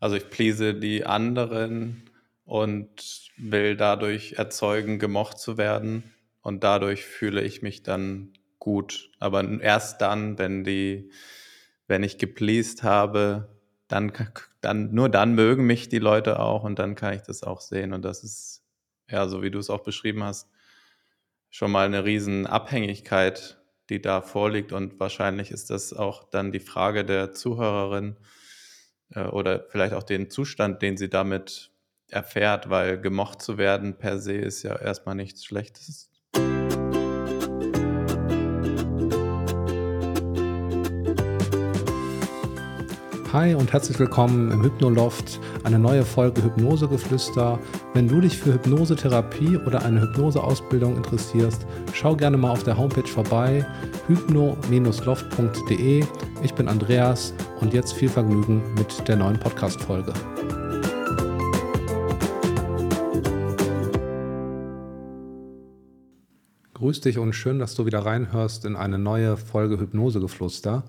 Also ich please die anderen und will dadurch erzeugen, gemocht zu werden. Und dadurch fühle ich mich dann gut. Aber erst dann, wenn die, wenn ich gepleased habe, dann, dann, nur dann mögen mich die Leute auch und dann kann ich das auch sehen. Und das ist, ja, so wie du es auch beschrieben hast, schon mal eine riesen Abhängigkeit, die da vorliegt. Und wahrscheinlich ist das auch dann die Frage der Zuhörerin äh, oder vielleicht auch den Zustand, den sie damit erfährt, weil gemocht zu werden per se ist ja erstmal nichts Schlechtes. Hi und herzlich willkommen im Hypnoloft, eine neue Folge Hypnosegeflüster. Wenn du dich für Hypnosetherapie oder eine Hypnoseausbildung interessierst, schau gerne mal auf der Homepage vorbei, hypno-loft.de. Ich bin Andreas und jetzt viel Vergnügen mit der neuen Podcast-Folge. Grüß dich und schön, dass du wieder reinhörst in eine neue Folge Hypnosegeflüster.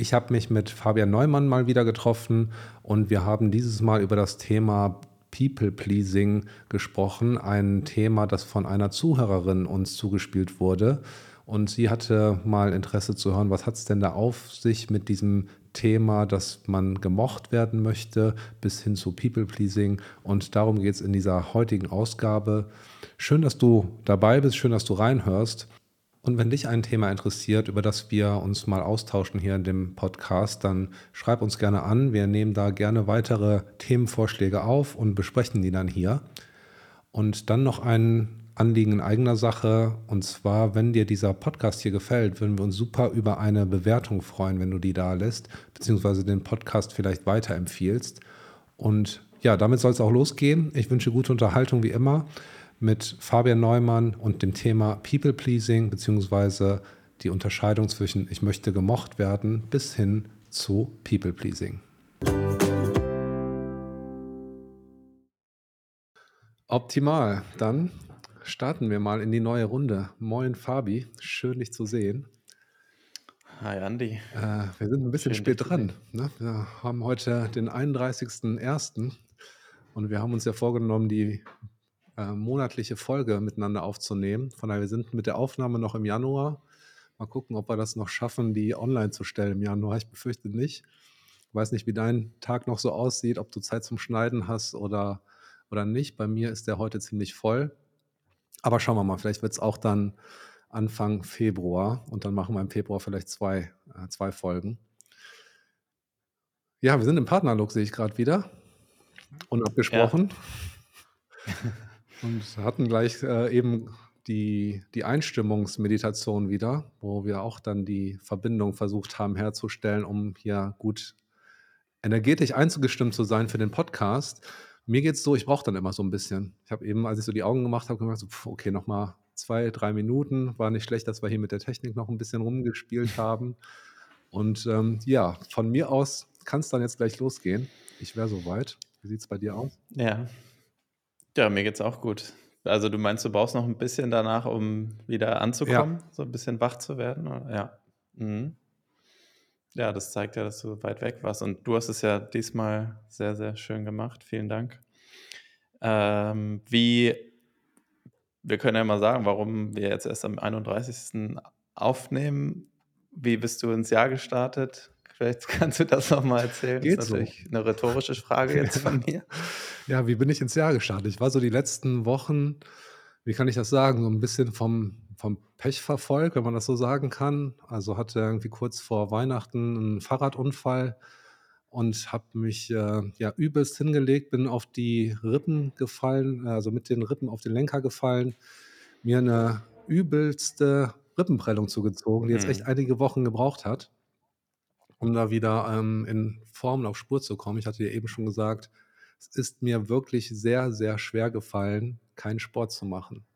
Ich habe mich mit Fabian Neumann mal wieder getroffen und wir haben dieses Mal über das Thema People Pleasing gesprochen, ein Thema, das von einer Zuhörerin uns zugespielt wurde. Und sie hatte mal Interesse zu hören, was hat es denn da auf sich mit diesem Thema, dass man gemocht werden möchte, bis hin zu People Pleasing. Und darum geht es in dieser heutigen Ausgabe. Schön, dass du dabei bist, schön, dass du reinhörst. Und wenn dich ein Thema interessiert, über das wir uns mal austauschen hier in dem Podcast, dann schreib uns gerne an. Wir nehmen da gerne weitere Themenvorschläge auf und besprechen die dann hier. Und dann noch ein Anliegen in eigener Sache. Und zwar, wenn dir dieser Podcast hier gefällt, würden wir uns super über eine Bewertung freuen, wenn du die da lässt, beziehungsweise den Podcast vielleicht weiterempfiehlst. Und ja, damit soll es auch losgehen. Ich wünsche gute Unterhaltung wie immer mit Fabian Neumann und dem Thema People Pleasing beziehungsweise die Unterscheidung zwischen ich möchte gemocht werden bis hin zu People Pleasing. Optimal. Dann starten wir mal in die neue Runde. Moin Fabi, schön dich zu sehen. Hi Andi. Äh, wir sind ein bisschen schön, spät dran. Ne? Wir haben heute den 31.01. und wir haben uns ja vorgenommen, die äh, monatliche Folge miteinander aufzunehmen. Von daher, wir sind mit der Aufnahme noch im Januar. Mal gucken, ob wir das noch schaffen, die online zu stellen im Januar. Ich befürchte nicht. Ich weiß nicht, wie dein Tag noch so aussieht, ob du Zeit zum Schneiden hast oder, oder nicht. Bei mir ist der heute ziemlich voll. Aber schauen wir mal, vielleicht wird es auch dann Anfang Februar und dann machen wir im Februar vielleicht zwei, äh, zwei Folgen. Ja, wir sind im Partnerlook, sehe ich gerade wieder. Unabgesprochen. Ja. Und hatten gleich äh, eben die, die Einstimmungsmeditation wieder, wo wir auch dann die Verbindung versucht haben herzustellen, um hier gut energetisch einzugestimmt zu sein für den Podcast. Mir geht es so, ich brauche dann immer so ein bisschen. Ich habe eben, als ich so die Augen gemacht habe, gemerkt, so, okay, nochmal zwei, drei Minuten. War nicht schlecht, dass wir hier mit der Technik noch ein bisschen rumgespielt haben. Und ähm, ja, von mir aus kann es dann jetzt gleich losgehen. Ich wäre soweit. Wie sieht es bei dir aus? Ja, ja, mir geht's auch gut. Also du meinst, du brauchst noch ein bisschen danach, um wieder anzukommen, Ja. so ein bisschen wach zu werden? Ja. Mhm. Ja, das zeigt ja, dass du weit weg warst. Und du hast es ja diesmal sehr, sehr schön gemacht. Vielen Dank. Ähm, wie, wir können ja mal sagen, warum wir jetzt erst am 31. aufnehmen. Wie bist du ins Jahr gestartet? Vielleicht kannst du das nochmal erzählen. Geht das ist natürlich eine rhetorische Frage jetzt von mir. Ja, wie bin ich ins Jahr gestartet? Ich war so die letzten Wochen, wie kann ich das sagen, so ein bisschen vom, vom Pech verfolgt, wenn man das so sagen kann. Also hatte irgendwie kurz vor Weihnachten einen Fahrradunfall und habe mich äh, ja übelst hingelegt, bin auf die Rippen gefallen, also mit den Rippen auf den Lenker gefallen, mir eine übelste Rippenprellung zugezogen, die jetzt echt mhm. einige Wochen gebraucht hat um da wieder ähm, in Form und auf Spur zu kommen. Ich hatte ja eben schon gesagt, es ist mir wirklich sehr, sehr schwer gefallen, keinen Sport zu machen.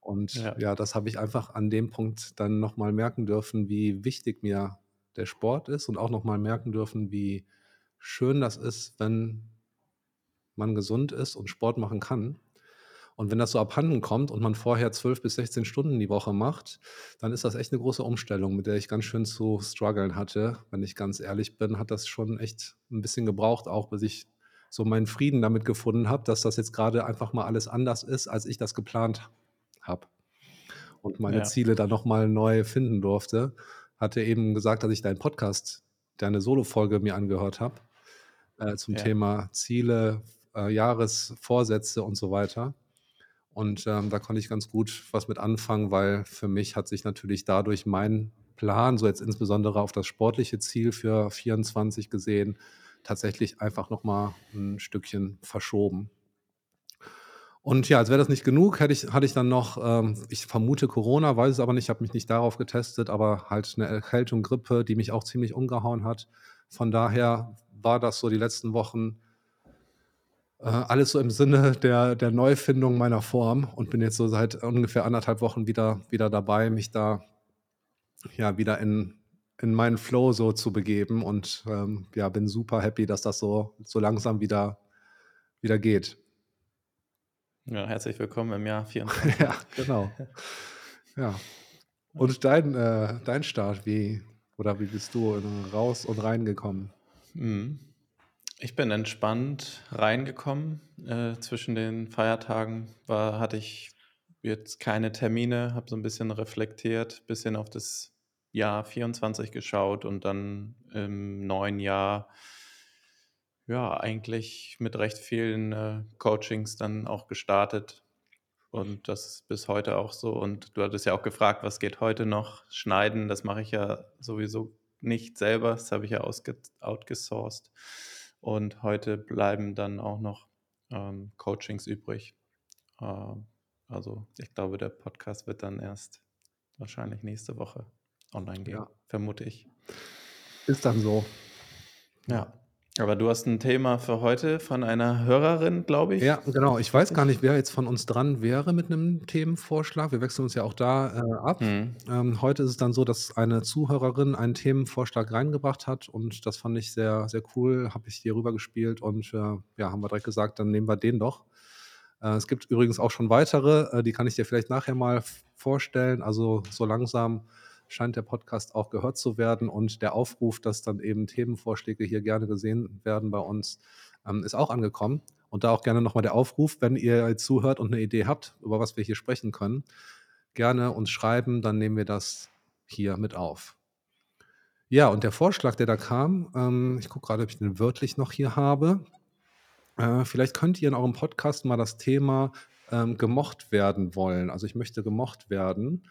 Und ja, Ja. das habe ich einfach an dem Punkt dann nochmal merken dürfen, wie wichtig mir der Sport ist und auch nochmal merken dürfen, wie schön das ist, wenn man gesund ist und Sport machen kann. Und wenn das so abhanden kommt und man vorher 12 bis 16 Stunden die Woche macht, dann ist das echt eine große Umstellung, mit der ich ganz schön zu strugglen hatte. Wenn ich ganz ehrlich bin, hat das schon echt ein bisschen gebraucht, auch bis ich so meinen Frieden damit gefunden habe, dass das jetzt gerade einfach mal alles anders ist, als ich das geplant habe und meine Ja. Ziele dann noch mal neu finden durfte. Hatte eben gesagt, dass ich deinen Podcast, deine Solo-Folge mir angehört habe, äh, zum Ja. Thema Ziele, äh, Jahresvorsätze und so weiter. Und, ähm, da konnte ich ganz gut was mit anfangen, weil für mich hat sich natürlich dadurch mein Plan, so jetzt insbesondere auf das sportliche Ziel für 24 gesehen, tatsächlich einfach noch mal 'n Stückchen verschoben. Und ja, als wäre das nicht genug, hätte ich hatte ich dann noch, ähm, ich vermute Corona, weiß es aber nicht, habe mich nicht darauf getestet, aber halt 'ne Erkältung, Grippe, die mich auch ziemlich umgehauen hat. Von daher war das so die letzten Wochen äh, alles so im Sinne der der Neufindung meiner Form und bin jetzt so seit ungefähr 1,5 Wochen wieder wieder dabei, mich da ja, wieder in in meinen Flow so zu begeben und, ähm, ja, bin super happy, dass das so so langsam wieder wieder geht. Ja, herzlich willkommen im Jahr 24. Ja, genau. Ja. Und dein äh, dein Start, wie oder wie bist du, äh, raus und reingekommen? Mhm. Ich bin entspannt reingekommen. Äh, zwischen den Feiertagen war hatte ich jetzt keine Termine, habe so 'n bisschen reflektiert, bisschen auf das Jahr 24 geschaut und dann im neuen Jahr ja, eigentlich mit recht vielen, äh, Coachings dann auch gestartet. Und das ist bis heute auch so. Und du hattest ja auch gefragt: „Was geht heute noch?“ Schneiden, das mache ich ja sowieso nicht selber. Das habe ich ja outgesourced. Und heute bleiben dann auch noch, ähm, Coachings übrig. Ähm, also, ich glaube, der Podcast wird dann erst wahrscheinlich nächste Woche online gehen, Ja. vermute ich. Ist dann so. Ja. Aber du hast 'n Thema für heute von einer Hörerin, glaube ich. Ja, genau. Ich weiß gar nicht, wer jetzt von uns dran wäre mit 'nem Themenvorschlag. Wir wechseln uns ja auch da, äh, ab. Mhm. Ähm, heute ist es dann so, dass eine Zuhörerin einen Themenvorschlag reingebracht hat und das fand ich sehr, sehr cool, habe ich dir rübergespielt und, äh, ja, haben wir direkt gesagt, dann nehmen wir den doch. Äh, es gibt übrigens auch schon weitere, äh, die kann ich dir vielleicht nachher mal vorstellen. Also, so langsam scheint der Podcast auch gehört zu werden und der Aufruf, dass dann eben Themenvorschläge hier gerne gesehen werden bei uns, ähm, ist auch angekommen. Und da auch gerne noch mal der Aufruf, wenn ihr zuhört und 'ne Idee habt, über was wir hier sprechen können, gerne uns schreiben, dann nehmen wir das hier mit auf. Ja, und der Vorschlag, der da kam, ähm, ich gucke grade, ob ich den wörtlich noch hier habe. Äh, vielleicht könnt ihr in eurem Podcast mal das Thema, ähm, gemocht werden wollen. Also, ich möchte gemocht werden.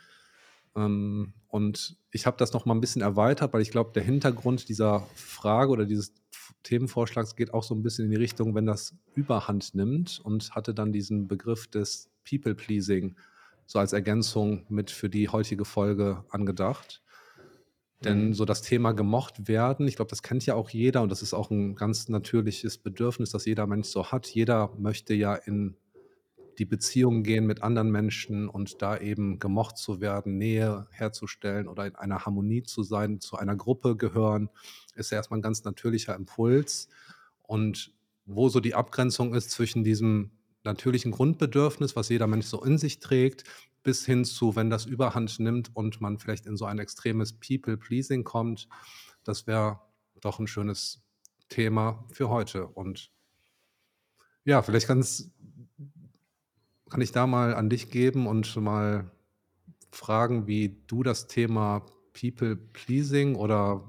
Ähm, und ich habe das noch mal 'n bisschen erweitert, weil ich glaube, der Hintergrund dieser Frage oder dieses Themenvorschlags geht auch so 'n bisschen in die Richtung, wenn das Überhand nimmt und hatte dann diesen Begriff des People Pleasing so als Ergänzung mit für die heutige Folge angedacht. Denn Mhm. so das Thema gemocht werden, ich glaube, das kennt ja auch jeder und das ist auch 'n ganz natürliches Bedürfnis, das jeder Mensch so hat. Jeder möchte ja in die Beziehung gehen mit anderen Menschen und da eben gemocht zu werden, Nähe herzustellen oder in einer Harmonie zu sein, zu einer Gruppe gehören, ist ja erst mal 'n ganz natürlicher Impuls. Und wo so die Abgrenzung ist zwischen diesem natürlichen Grundbedürfnis, was jeder Mensch so in sich trägt, bis hin zu, wenn das Überhand nimmt und man vielleicht in so ein extremes People Pleasing kommt, das wäre doch 'n schönes Thema für heute. Und ja, vielleicht kann's kann ich da mal an dich geben und mal fragen, wie du das Thema People Pleasing oder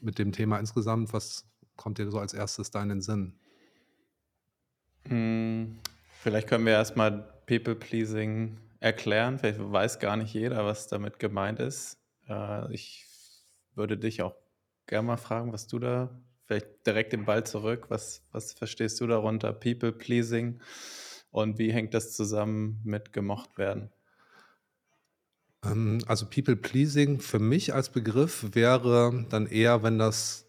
mit dem Thema insgesamt, was kommt dir so als 1. da in den Sinn? Hm, vielleicht können wir erst mal People Pleasing erklären. Vielleicht weiß gar nicht jeder, was damit gemeint ist. Äh, ich würde dich auch gern mal fragen, was du da vielleicht direkt den Ball zurück, was was verstehst du darunter, People Pleasing? Und wie hängt das zusammen mit gemocht werden? Ähm, also, People Pleasing für mich als Begriff wäre dann eher, wenn das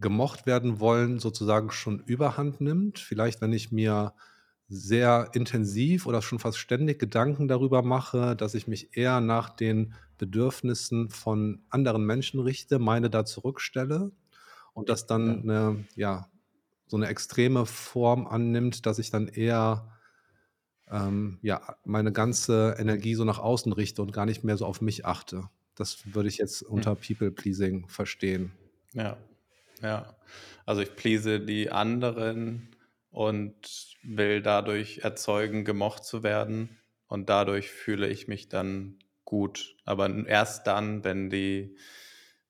gemocht werden wollen sozusagen schon Überhand nimmt. Vielleicht, wenn ich mir sehr intensiv oder schon fast ständig Gedanken darüber mache, dass ich mich eher nach den Bedürfnissen von anderen Menschen richte, meine da zurückstelle und das Ja. dann 'ne ja, so 'ne extreme Form annimmt, dass ich dann eher, ähm, ja, meine ganze Energie so nach außen richte und gar nicht mehr so auf mich achte. Das würde ich jetzt Hm. unter People Pleasing verstehen. Ja, ja. Also, ich please die anderen und will dadurch erzeugen, gemocht zu werden. Und dadurch fühle ich mich dann gut. Aber erst dann, wenn die,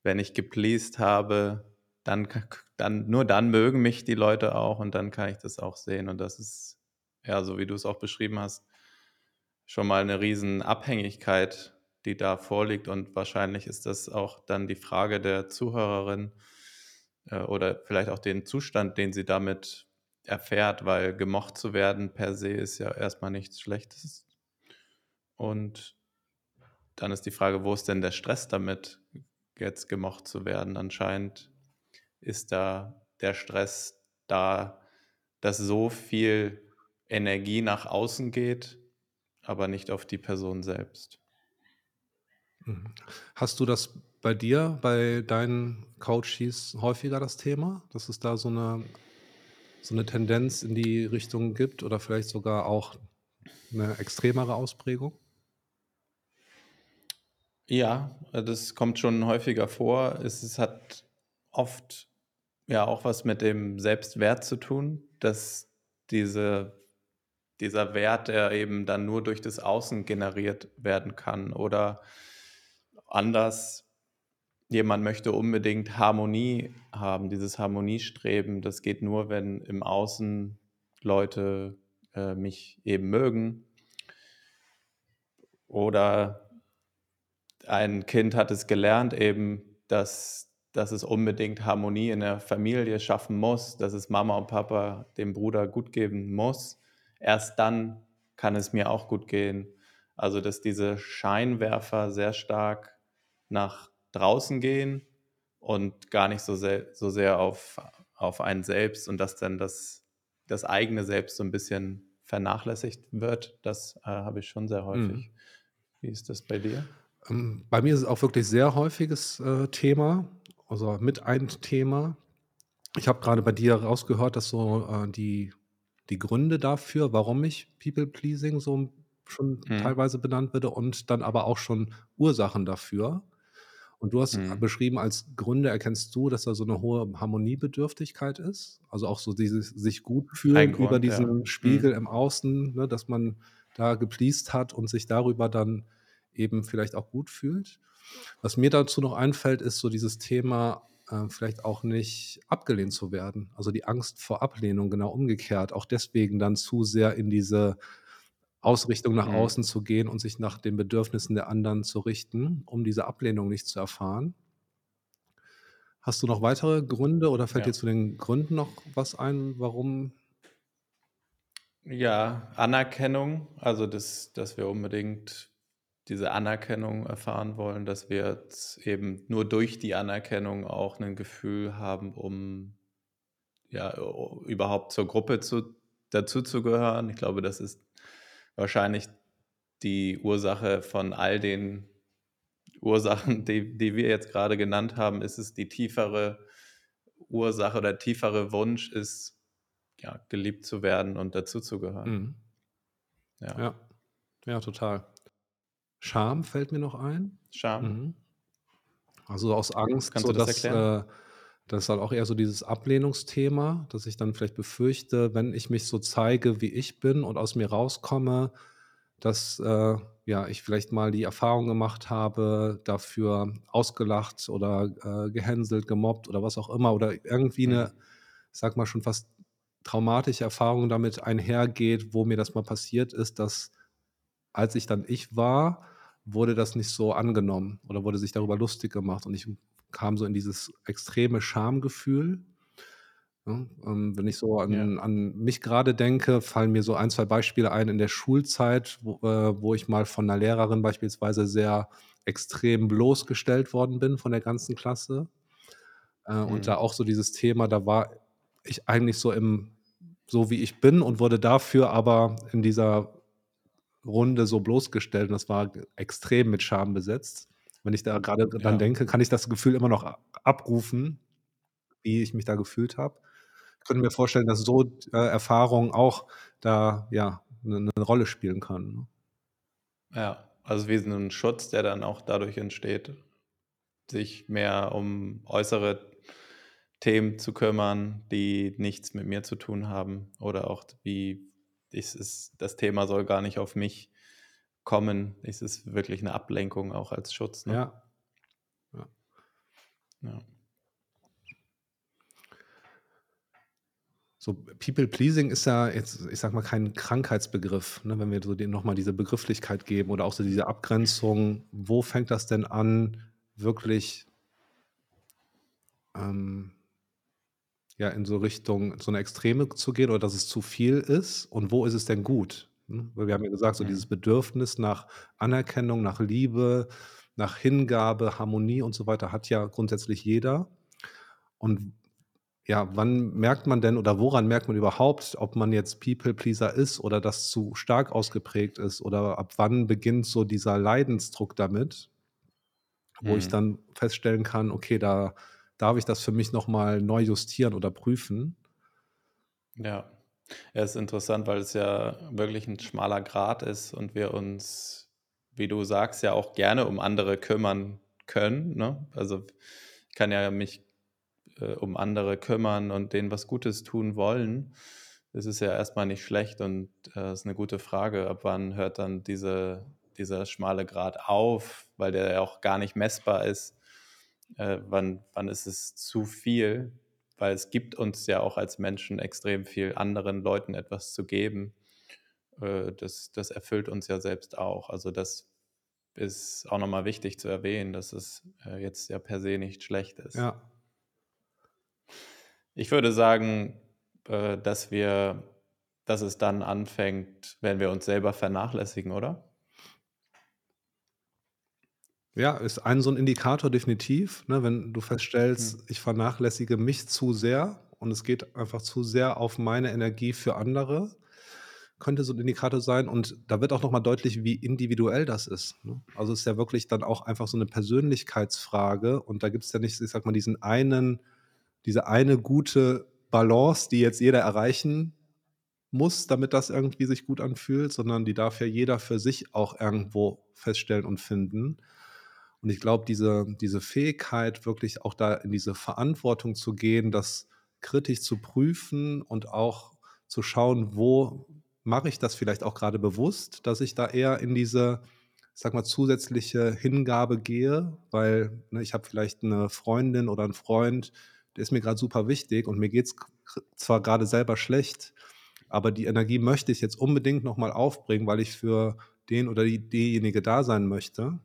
wenn ich gepleased habe, dann, dann, nur dann mögen mich die Leute auch und dann kann ich das auch sehen. Und das ist, ja, so wie du es auch beschrieben hast, schon mal eine riesen Abhängigkeit, die da vorliegt. Und wahrscheinlich ist das auch dann die Frage der Zuhörerin äh, oder vielleicht auch den Zustand, den sie damit erfährt, weil gemocht zu werden per se ist ja erstmal nichts Schlechtes. Und dann ist die Frage, wo ist denn der Stress damit, jetzt gemocht zu werden? Anscheinend ist da der Stress da, dass so viel Energie nach außen geht, aber nicht auf die Person selbst. Mhm. Hast du das bei dir, bei deinen Coaches häufiger das Thema, dass es da so eine, so eine Tendenz in die Richtung gibt oder vielleicht sogar auch eine extremere Ausprägung? Ja, das kommt schon häufiger vor. Es, es hat oft ja auch was mit dem Selbstwert zu tun, dass diese dieser Wert, der eben dann nur durch das Außen generiert werden kann. Oder anders, jemand möchte unbedingt Harmonie haben, dieses Harmoniestreben. Das geht nur, wenn im Außen Leute äh, mich eben mögen. Oder ein Kind hat es gelernt, eben, dass, dass es unbedingt Harmonie in der Familie schaffen muss, dass es Mama und Papa dem Bruder gut geben muss erst dann kann es mir auch gut gehen. Also, dass diese Scheinwerfer sehr stark nach draußen gehen und gar nicht so sehr, so sehr auf, auf einen selbst und dass dann das, das eigene Selbst so ein bisschen vernachlässigt wird, das äh, habe ich schon sehr häufig. Mhm. Wie ist das bei dir? Ähm, bei mir ist es auch wirklich sehr häufiges äh, Thema, also mit ein Thema. Ich habe gerade bei dir rausgehört, dass so äh, die die Gründe dafür, warum ich People Pleasing so schon Mhm. teilweise benannt würde und dann aber auch schon Ursachen dafür. Und du hast Mhm. beschrieben, als Gründe erkennst du, dass da so eine hohe Harmoniebedürftigkeit ist, also auch so dieses sich gut fühlen über Grund, ja. diesen Mhm. Spiegel im Außen, ne, dass man da gepleased hat und sich darüber dann eben vielleicht auch gut fühlt. Was mir dazu noch einfällt, ist so dieses Thema äh, vielleicht auch nicht abgelehnt zu werden. Also die Angst vor Ablehnung, genau umgekehrt. Auch deswegen dann zu sehr in diese Ausrichtung nach mhm. außen zu gehen und sich nach den Bedürfnissen der anderen zu richten, um diese Ablehnung nicht zu erfahren. Hast du noch weitere Gründe oder fällt ja. dir zu den Gründen noch was ein, warum? Ja, Anerkennung, also das, dass wir unbedingt diese Anerkennung erfahren wollen, dass wir jetzt eben nur durch die Anerkennung auch ein Gefühl haben, um ja überhaupt zur Gruppe zu, dazu zu gehören. Ich glaube, das ist wahrscheinlich die Ursache von all den Ursachen, die, die wir jetzt gerade genannt haben, ist es die tiefere Ursache oder tiefere Wunsch ist, ja, geliebt zu werden und dazu zu gehören. Mhm. Ja. ja. ja, total. Scham fällt mir noch ein. Scham. Mhm. Also aus Angst, Kannst so du das dass, erklären? äh, das ist halt auch eher so dieses Ablehnungsthema, dass ich dann vielleicht befürchte, wenn ich mich so zeige, wie ich bin und aus mir rauskomme, dass äh, ja, ich vielleicht mal die Erfahrung gemacht habe, dafür ausgelacht oder äh, gehänselt, gemobbt oder was auch immer oder irgendwie eine, mhm. sag mal schon fast traumatische Erfahrung damit einhergeht, wo mir das mal passiert ist, dass als ich dann ich war, wurde das nicht so angenommen oder wurde sich darüber lustig gemacht und ich kam so in dieses extreme Schamgefühl. Ja, ähm, wenn ich so an, ja. an mich gerade denke, fallen mir so ein, zwei Beispiele ein in der Schulzeit, wo, äh, wo ich mal von einer Lehrerin beispielsweise sehr extrem bloßgestellt worden bin von der ganzen Klasse. Äh, mhm. Und da auch so dieses Thema, da war ich eigentlich so im, so wie ich bin und wurde dafür aber in dieser Runde so bloßgestellt und das war extrem mit Scham besetzt. Wenn ich da gerade ja. dann denke, kann ich das Gefühl immer noch abrufen, wie ich mich da gefühlt habe. Ich könnte mir vorstellen, dass so äh, Erfahrungen auch da ja eine, eine Rolle spielen können. Ne? Ja, also wie so ein Schutz, der dann auch dadurch entsteht, sich mehr um äußere Themen zu kümmern, die nichts mit mir zu tun haben. Oder auch wie ist das Thema soll gar nicht auf mich kommen. Es ist wirklich eine Ablenkung auch als Schutz. Ne? Ja. ja. ja. So, People Pleasing ist ja jetzt, ich sag mal, kein Krankheitsbegriff, ne, wenn wir so nochmal diese Begrifflichkeit geben oder auch so diese Abgrenzung. Wo fängt das denn an, wirklich ähm, ja, in so Richtung so eine Extreme zu gehen oder dass es zu viel ist und wo ist es denn gut? Ne? Weil wir haben ja gesagt, so dieses. Bedürfnis nach Anerkennung, nach Liebe, nach Hingabe, Harmonie und so weiter hat ja grundsätzlich jeder. Und ja, wann merkt man denn oder woran merkt man überhaupt, ob man jetzt People Pleaser ist oder das zu stark ausgeprägt ist oder ab wann beginnt so dieser Leidensdruck damit, wo ich Mhm. dann feststellen kann, okay, da darf ich das für mich noch mal neu justieren oder prüfen? Ja. Ja, ist interessant, weil es ja wirklich ein schmaler Grat ist und wir uns, wie du sagst, ja auch gerne um andere kümmern können, ne? Also, ich kann ja mich, äh, um andere kümmern und denen was Gutes tun wollen. Das ist ja erstmal nicht schlecht und, äh, ist eine gute Frage, ab wann hört dann diese dieser schmale Grat auf, weil der ja auch gar nicht messbar ist. Äh, wann wann ist es zu viel? Weil es gibt uns ja auch als Menschen extrem viel, anderen Leuten etwas zu geben. Äh, das das erfüllt uns ja selbst auch. Also, das ist auch noch mal wichtig zu erwähnen, dass es, äh, jetzt ja per se nicht schlecht ist. Ja. Ich würde sagen, äh, dass wir dass es dann anfängt, wenn wir uns selber vernachlässigen, oder? Ja, ist ein so 'n Indikator definitiv, ne, wenn du Mhm. feststellst, ich vernachlässige mich zu sehr und es geht einfach zu sehr auf meine Energie für andere, könnte so 'n Indikator sein. Und da wird auch noch mal deutlich, wie individuell das ist, ne? Also, es ist ja wirklich dann auch einfach so 'ne Persönlichkeitsfrage und da gibt's ja nicht, ich sage mal, diesen einen diese eine gute Balance, die jetzt jeder erreichen muss, damit das irgendwie sich gut anfühlt, sondern die darf ja jeder für sich auch irgendwo feststellen und finden. Und ich glaube, diese diese Fähigkeit, wirklich auch da in diese Verantwortung zu gehen, das kritisch zu prüfen und auch zu schauen, wo mache ich das vielleicht auch grade bewusst, dass ich da eher in diese, sage mal, zusätzliche Hingabe gehe, weil, ne, ich habe vielleicht 'ne Freundin oder 'n Freund, der ist mir grad super wichtig und mir geht's k k zwar grade selber schlecht, aber die Energie möchte ich jetzt unbedingt noch mal aufbringen, weil ich für den oder die diejenige da sein möchte.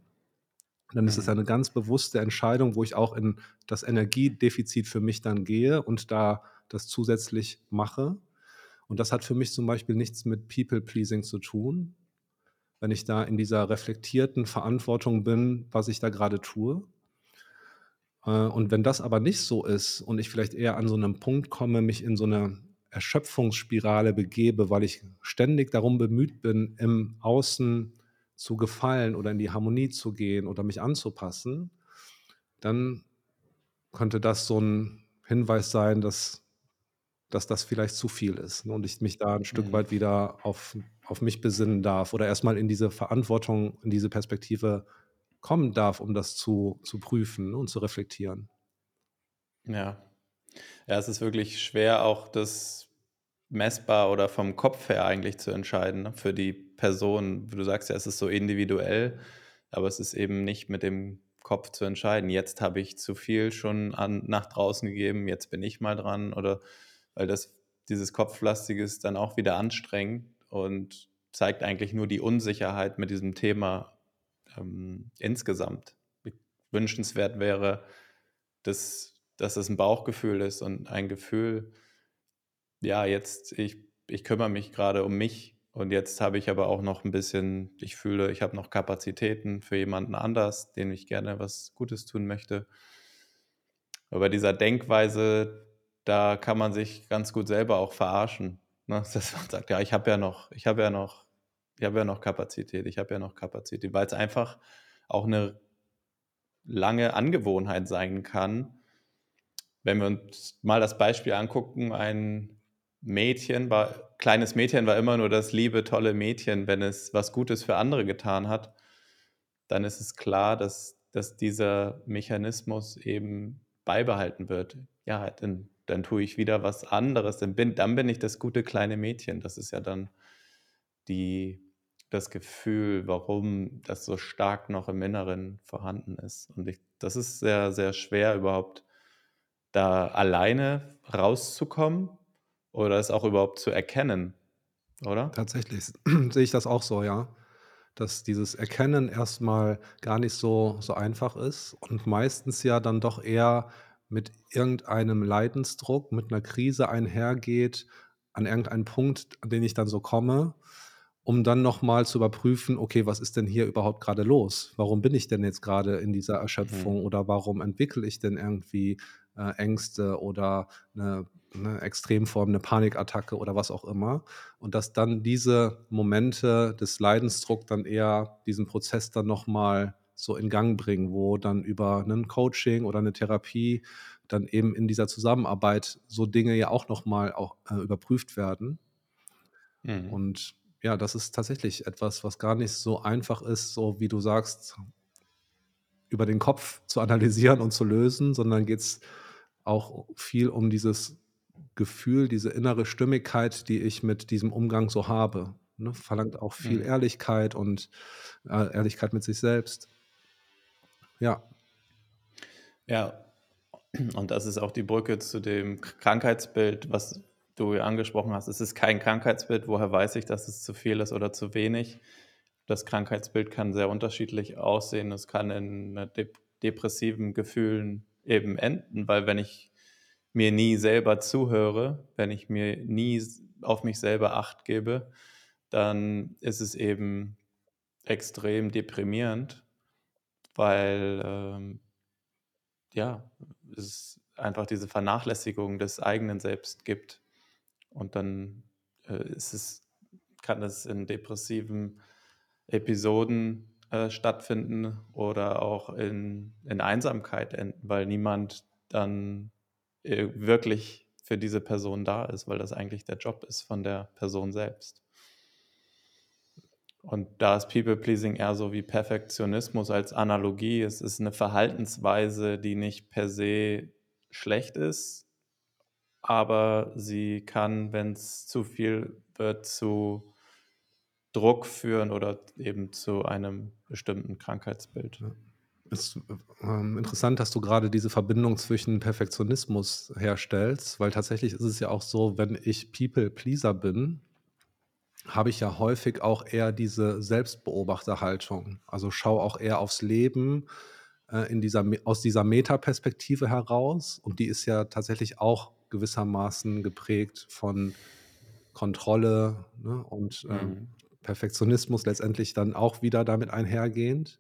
Dann ist es Mhm. 'ne ganz bewusste Entscheidung, wo ich auch in das Energiedefizit für mich dann gehe und da das zusätzlich mache. Und das hat für mich zum Beispiel nichts mit People Pleasing zu tun, wenn ich da in dieser reflektierten Verantwortung bin, was ich da grade tue. Äh, und wenn das aber nicht so ist und ich vielleicht eher an so 'nem Punkt komme, mich in so 'ne Erschöpfungsspirale begebe, weil ich ständig darum bemüht bin, im Außen zu gefallen oder in die Harmonie zu gehen oder mich anzupassen, dann könnte das so 'n Hinweis sein, dass dass das vielleicht zu viel ist, ne, und ich mich da 'n Stück Mhm. weit wieder auf auf mich besinnen darf oder erst mal in diese Verantwortung, in diese Perspektive kommen darf, um das zu zu prüfen und zu reflektieren. Ja. Ja, es ist wirklich schwer, auch das messbar oder vom Kopf her eigentlich zu entscheiden, ne, für die Person. Du sagst ja, es ist so individuell, aber es ist eben nicht mit dem Kopf zu entscheiden. Jetzt habe ich zu viel schon an nach draußen gegeben, jetzt bin ich mal dran oder weil das dieses Kopflastige ist dann auch wieder anstrengend und zeigt eigentlich nur die Unsicherheit mit diesem Thema, ähm, insgesamt. Wünschenswert wäre, dass dass es 'n Bauchgefühl ist und ein Gefühl ja, jetzt ich ich kümmere mich grade um mich und jetzt habe ich aber auch noch 'n bisschen ich fühle, ich habe noch Kapazitäten für jemanden anders, dem ich gerne was Gutes tun möchte. Aber dieser Denkweise, da kann man sich ganz gut selber auch verarschen, ne? Dass man sagt: „Ja, ich habe ja noch ich habe ja noch ich habe ja noch Kapazität ich habe ja noch Kapazität.“ Weil's einfach auch 'ne lange Angewohnheit sein kann. Wenn wir uns mal das Beispiel angucken, ein Mädchen war kleines Mädchen war immer nur das liebe, tolle Mädchen, wenn es was Gutes für andere getan hat, dann ist es klar, dass dass dieser Mechanismus eben beibehalten wird. ja, dann dann tue ich wieder was anderes. Dann bin dann bin ich das gute kleine Mädchen. Das ist ja dann die das Gefühl, warum das so stark noch im Inneren vorhanden ist. Und ich das ist sehr, sehr schwer, überhaupt da alleine rauszukommen oder es auch überhaupt zu erkennen, oder? Tatsächlich sehe ich das auch so, ja. Dass dieses Erkennen erstmal gar nicht so so einfach ist und meistens ja dann doch eher mit irgendeinem Leidensdruck, mit 'ner Krise einhergeht, an irgendeinen Punkt, an den ich dann so komme, um dann noch mal zu überprüfen: „Okay, was ist denn hier überhaupt grade los? Warum bin ich denn jetzt grade in dieser Mhm. Erschöpfung oder warum entwickle ich denn irgendwie, äh, Ängste oder 'ne 'ne Extremform, 'ne Panikattacke oder was auch immer?“ Und dass dann diese Momente des Leidensdruck dann eher diesen Prozess dann noch mal so in Gang bringen, wo dann über 'nen Coaching oder 'ne Therapie dann eben in dieser Zusammenarbeit so Dinge ja auch noch mal auch, äh, überprüft werden. Mhm. Und ja, das ist tatsächlich etwas, was gar nicht so einfach ist, so wie du sagst über den Kopf zu analysieren und zu lösen, sondern geht's auch viel um dieses Gefühl, diese innere Stimmigkeit, die ich mit diesem Umgang so habe, ne? Verlangt auch viel Mhm. Ehrlichkeit und, äh, Ehrlichkeit mit sich selbst. Ja. Ja, und das ist auch die Brücke zu dem Krankheitsbild, was du ja angesprochen hast. Es ist kein Krankheitsbild. Woher weiß ich, dass es zu viel ist oder zu wenig? Das Krankheitsbild kann sehr unterschiedlich aussehen. Es kann in dep depressiven Gefühlen eben enden, weil wenn ich mir nie selber zuhöre, wenn ich mir nie auf mich selber Acht gebe, dann ist es eben extrem deprimierend, weil, ähm ja, es einfach diese Vernachlässigung des eigenen Selbst gibt. Und dann, äh, ist es kann es in depressiven Episoden, äh, stattfinden oder auch in in Einsamkeit enden, weil niemand dann, äh, wirklich für diese Person da ist, weil das eigentlich der Job ist von der Person selbst. Und da ist People Pleasing eher so wie Perfektionismus als Analogie. Es ist 'ne Verhaltensweise, die nicht per se schlecht ist, aber sie kann, wenn's zu viel wird, zu Druck führen oder eben zu einem bestimmten Krankheitsbild. Ja. Ist, äh, ähm, interessant, dass du grade diese Verbindung zwischen Perfektionismus herstellst, weil tatsächlich ist es ja auch so, wenn ich People Pleaser bin habe ich ja häufig auch eher diese Selbstbeobachterhaltung. Also, schaue auch eher aufs Leben, äh, in dieser aus dieser Metaperspektive heraus und die ist ja tatsächlich auch gewissermaßen geprägt von Kontrolle, ne, und, ähm, Mhm. Perfektionismus letztendlich dann auch wieder damit einhergehend.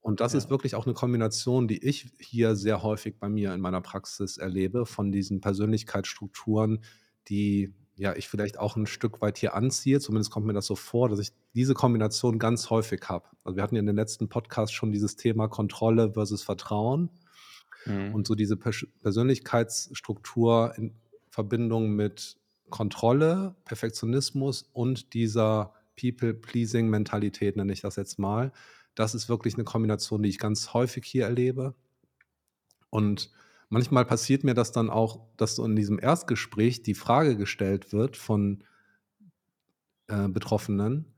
Und das ist Ja. wirklich auch 'ne Kombination, die ich hier sehr häufig bei mir in meiner Praxis erlebe von diesen Persönlichkeitsstrukturen, die, ja, ich vielleicht auch 'n Stück weit hier anziehe. Zumindest kommt mir das so vor, dass ich diese Kombination ganz häufig habe. Also, wir hatten ja in den letzten Podcasts schon dieses Thema Kontrolle versus Vertrauen. Mhm. Und so diese Persch Persönlichkeitsstruktur in Verbindung mit Kontrolle, Perfektionismus und dieser People Pleasing Mentalität, nenne ich das jetzt mal. Das ist wirklich 'ne Kombination, die ich ganz häufig hier erlebe. Und manchmal passiert mir das dann auch, dass so in diesem Erstgespräch die Frage gestellt wird von äh, Betroffenen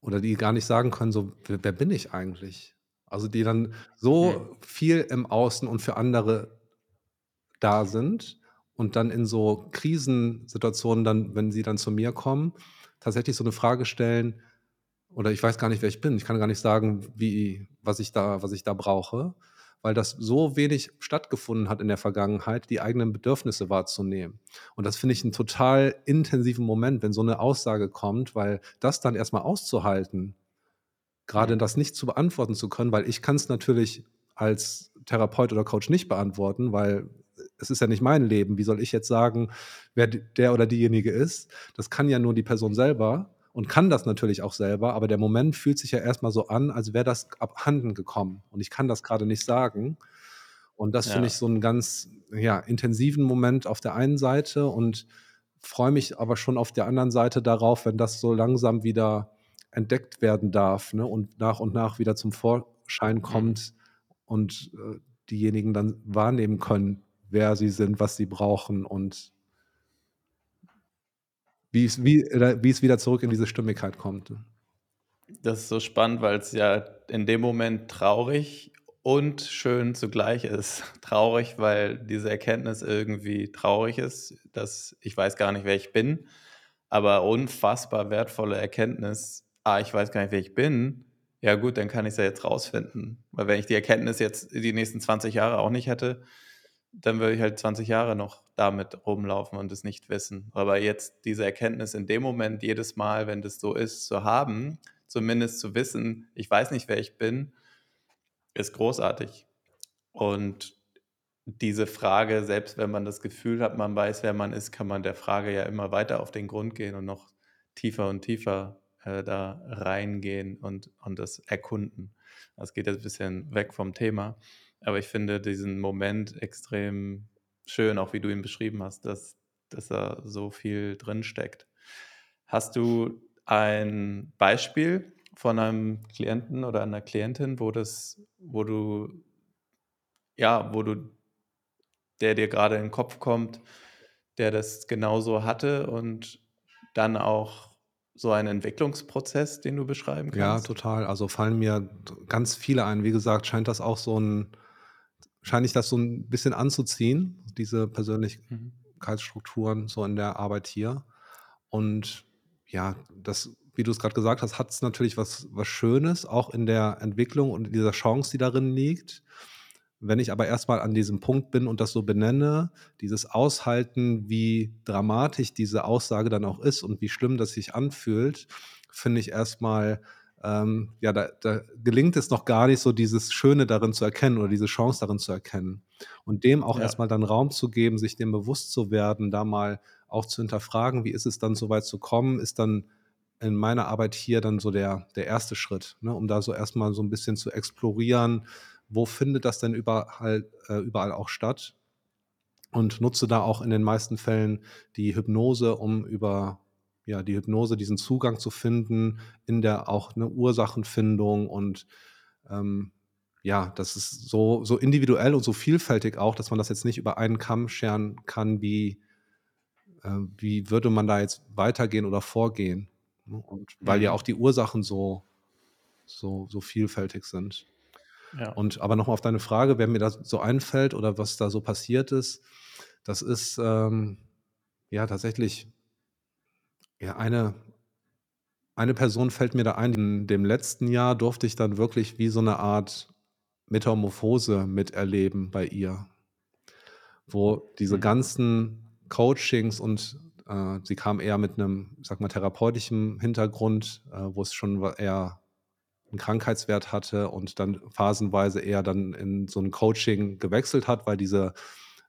oder die gar nicht sagen können, so: „Wer wer bin ich eigentlich?“ Also, die dann so viel im Außen und für andere da sind und dann in so Krisensituationen dann, wenn sie dann zu mir kommen, tatsächlich so 'ne Frage stellen oder ich weiß gar nicht, wer ich bin. Ich kann gar nicht sagen, wie was ich da was ich da brauche, weil das so wenig stattgefunden hat in der Vergangenheit, die eigenen Bedürfnisse wahrzunehmen. Und das finde ich 'n total intensiven Moment, wenn so 'ne Aussage kommt, weil das dann erst mal auszuhalten, grade Mhm. das nicht zu beantworten zu können, weil ich kann's natürlich als Therapeut oder Coach nicht beantworten, weil es ist ja nicht mein Leben. Wie soll ich jetzt sagen, wer der oder diejenige ist? Das kann ja nur die Person selber und kann das natürlich auch selber, aber der Moment fühlt sich ja erst mal so an, als wäre das abhanden gekommen und ich kann das grade nicht sagen. Und das finde ich Ja. so 'n ganz, ja, intensiven Moment auf der einen Seite und freue mich aber schon auf der anderen Seite darauf, wenn das so langsam wieder entdeckt werden darf, ne, und nach und nach wieder zum Vorschein Mhm. kommt und, äh, diejenigen dann wahrnehmen können, wer sie sind, was sie brauchen und wie es wie äh, wie es wieder zurück in diese Stimmigkeit kommt. Das ist so spannend, weil es ja in dem Moment traurig und schön zugleich ist. Traurig, weil diese Erkenntnis irgendwie traurig ist, dass ich weiß gar nicht, wer ich bin, aber unfassbar wertvolle Erkenntnis, ah, ich weiß gar nicht, wer ich bin, ja gut, dann kann ich es ja jetzt rausfinden. Weil wenn ich die Erkenntnis jetzt die nächsten 20 Jahre auch nicht hätte, dann würde ich halt 20 Jahre noch damit rumlaufen und es nicht wissen. Aber jetzt diese Erkenntnis in dem Moment, jedes Mal, wenn das so ist, zu haben, zumindest zu wissen, ich weiß nicht, wer ich bin, ist großartig. Und diese Frage, selbst wenn man das Gefühl hat, man weiß, wer man ist, kann man der Frage ja immer weiter auf den Grund gehen und noch tiefer und tiefer äh, da reingehen und, und das erkunden. Das geht jetzt ein bisschen weg vom Thema, aber ich finde diesen Moment extrem schön, auch wie du ihn beschrieben hast, dass, dass da so viel drin steckt. Hast du ein Beispiel von einem Klienten oder einer Klientin, wo das, wo du, ja, wo du, der dir gerade in den Kopf kommt, der das genauso hatte und dann auch so ein Entwicklungsprozess, den du beschreiben Ja, kannst? total. Also fallen mir ganz viele ein. Wie gesagt, scheint das auch so ein, scheint ich das so ein bisschen anzuziehen, diese Mhm. Persönlichkeitsstrukturen so in der Arbeit hier. Und ja, das, wie du es gerade gesagt hast, hat es natürlich was, was Schönes, auch in der Entwicklung und dieser Chance, die darin liegt. Wenn ich aber erstmal an diesem Punkt bin und das so benenne, dieses Aushalten, wie dramatisch diese Aussage dann auch ist und wie schlimm das sich anfühlt, finde ich erstmal, ähm, ja, da, da gelingt es noch gar nicht so, dieses Schöne darin zu erkennen oder diese Chance darin zu erkennen. Und dem auch Ja. erstmal dann Raum zu geben, sich dem bewusst zu werden, da mal auch zu hinterfragen, wie ist es dann so weit zu kommen, ist dann in meiner Arbeit hier dann so der, der erste Schritt, ne, um da so erstmal so ein bisschen zu explorieren, wo findet das denn überall, äh, überall auch statt? Und nutze da auch in den meisten Fällen die Hypnose, um über ja, die Hypnose diesen Zugang zu finden in der auch eine Ursachenfindung und, ähm, ja, das ist so so individuell und so vielfältig auch, dass man das jetzt nicht über einen Kamm scheren kann, wie äh, wie würde man da jetzt weitergehen oder vorgehen, ne? Und weil ja auch Mhm. die Ursachen so so so vielfältig sind. Ja. Und aber noch mal auf deine Frage, wer mir da so einfällt oder was da so passiert ist, das ist, ähm, ja tatsächlich ja, eine eine Person fällt mir da ein. In dem letzten Jahr durfte ich dann wirklich wie so 'ne Art Metamorphose miterleben bei ihr, wo diese Mhm. ganzen Coachings und, äh, sie kam eher mit 'nem, ich sage mal, therapeutischen Hintergrund, äh, wo es schon wa eher 'n Krankheitswert hatte und dann phasenweise eher dann in so 'n Coaching gewechselt hat, weil diese,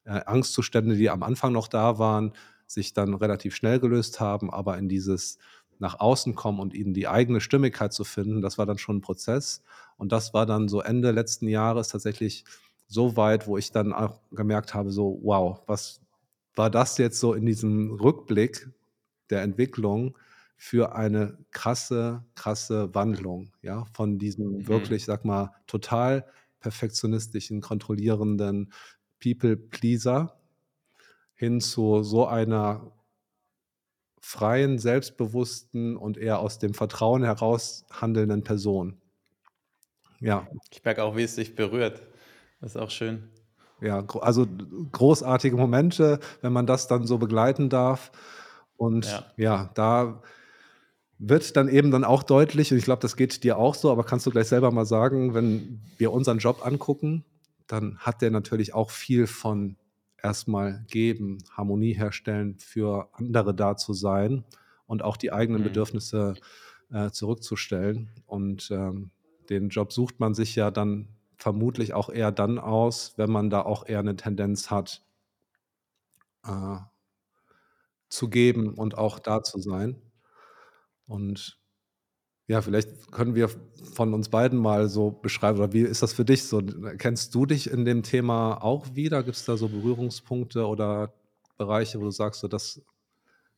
äh, Angstzustände, die am Anfang noch da waren, sich dann relativ schnell gelöst haben, aber in dieses nach außen kommen und in die eigene Stimmigkeit zu finden, das war dann schon 'n Prozess. Und das war dann so Ende letzten Jahres tatsächlich so weit, wo ich dann auch gemerkt habe, so: „Wow, was war das jetzt so in diesem Rückblick der Entwicklung für eine krasse, krasse Wandlung, ja, von diesem Mhm. wirklich, sage mal, total perfektionistischen, kontrollierenden People Pleaser hin zu so einer freien, selbstbewussten und eher aus dem Vertrauen heraus handelnden Person. Ja, Ich merke auch, wie es dich berührt. Das ist auch schön. ja, also, großartige Momente, wenn man das dann so begleiten darf. Und Ja. ja, da wird dann eben dann auch deutlich und ich glaube, das geht dir auch so, aber kannst du gleich selber mal sagen, wenn wir unseren Job angucken, dann hat der natürlich auch viel von erstmal geben, Harmonie herstellen, für andere da zu sein und auch die eigenen Mhm. Bedürfnisse, äh, zurückzustellen. Und, ähm, den Job sucht man sich ja dann vermutlich auch eher dann aus, wenn man da auch eher 'ne Tendenz hat, äh, zu geben und auch da zu sein. Und Ja, vielleicht können wir von uns beiden mal so beschreiben oder wie ist das für dich so? Erkennst du dich in dem Thema auch wieder? Gibt's da so Berührungspunkte oder Bereiche, wo du sagst, so das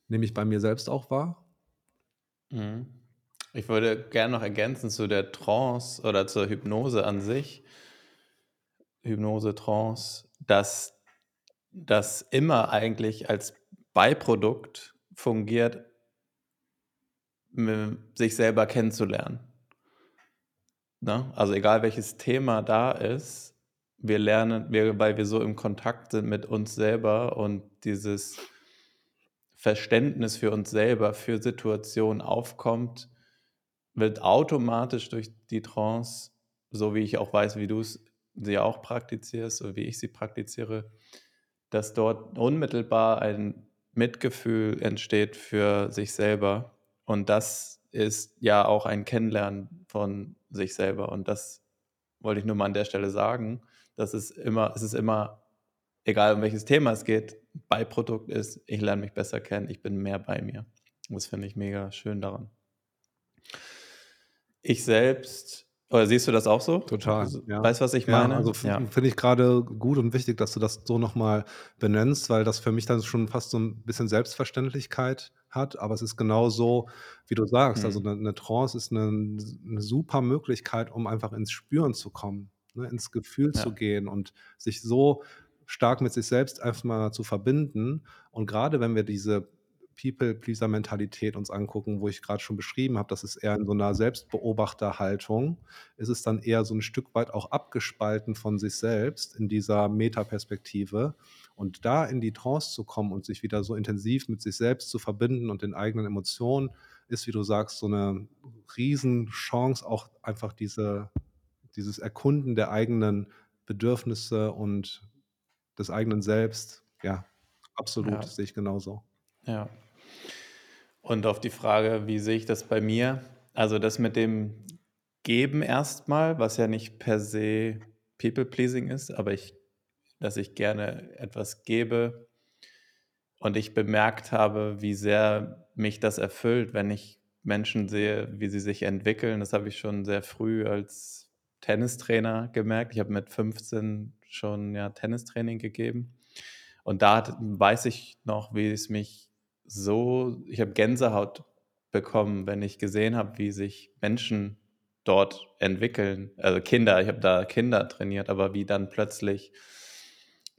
nehme ich bei mir selbst auch wahr? Mhm. Ich würde gerne noch ergänzen zu der Trance oder zur Hypnose an sich. Hypnose, Trance, dass das immer eigentlich als Beiprodukt fungiert, sich selber kennenzulernen. Ne? Also egal welches Thema da ist, wir lernen, wir, weil wir so im Kontakt sind mit uns selber und dieses Verständnis für uns selber, für Situationen aufkommt, wird automatisch durch die Trance, so wie ich auch weiß, wie du es sie auch praktizierst oder wie ich sie praktiziere, dass dort unmittelbar ein Mitgefühl entsteht für sich selber. Und das ist ja auch ein Kennenlernen von sich selber. Und das wollte ich nur mal an der Stelle sagen, dass es immer, es ist immer, egal um welches Thema es geht, Beiprodukt ist, ich lerne mich besser kennen, ich bin mehr bei mir. Und das finde ich mega schön daran. Ich selbst oder siehst du das auch so? Total, also, ja. Weißt du, was ich ja, meine? Also ja. finde ich gerade gut und wichtig, dass du das so nochmal benennst, weil das für mich dann schon fast so ein bisschen Selbstverständlichkeit hat. Aber es ist genau so, wie du sagst. Also mhm. Also eine, eine Trance ist eine, eine, super Möglichkeit, um einfach ins Spüren zu kommen, ne? ins Gefühl ja. zu gehen und sich so stark mit sich selbst einfach mal zu verbinden. Und gerade wenn wir diese People-Pleaser-Mentalität uns angucken, wo ich gerade schon beschrieben habe, das ist eher in so einer Selbstbeobachterhaltung, ist es dann eher so ein Stück weit auch abgespalten von sich selbst in dieser Metaperspektive. Und da in die Trance zu kommen und sich wieder so intensiv mit sich selbst zu verbinden und den eigenen Emotionen, ist, wie du sagst, so eine Riesenchance, auch einfach diese, dieses Erkunden der eigenen Bedürfnisse und des eigenen Selbst. Ja, absolut, ja. sehe ich genauso. Ja. Und auf die Frage, wie sehe ich das bei mir? Also das mit dem Geben erstmal, was ja nicht per se People-Pleasing ist, aber ich, dass ich gerne etwas gebe und ich bemerkt habe, wie sehr mich das erfüllt, wenn ich Menschen sehe, wie sie sich entwickeln. Das habe ich schon sehr früh als Tennistrainer gemerkt. Ich habe mit 15 schon ja Tennistraining gegeben. Und da weiß ich noch, wie es mich so, ich habe Gänsehaut bekommen, wenn ich gesehen habe, wie sich Menschen dort entwickeln. Also Kinder, ich habe da Kinder trainiert, aber wie dann plötzlich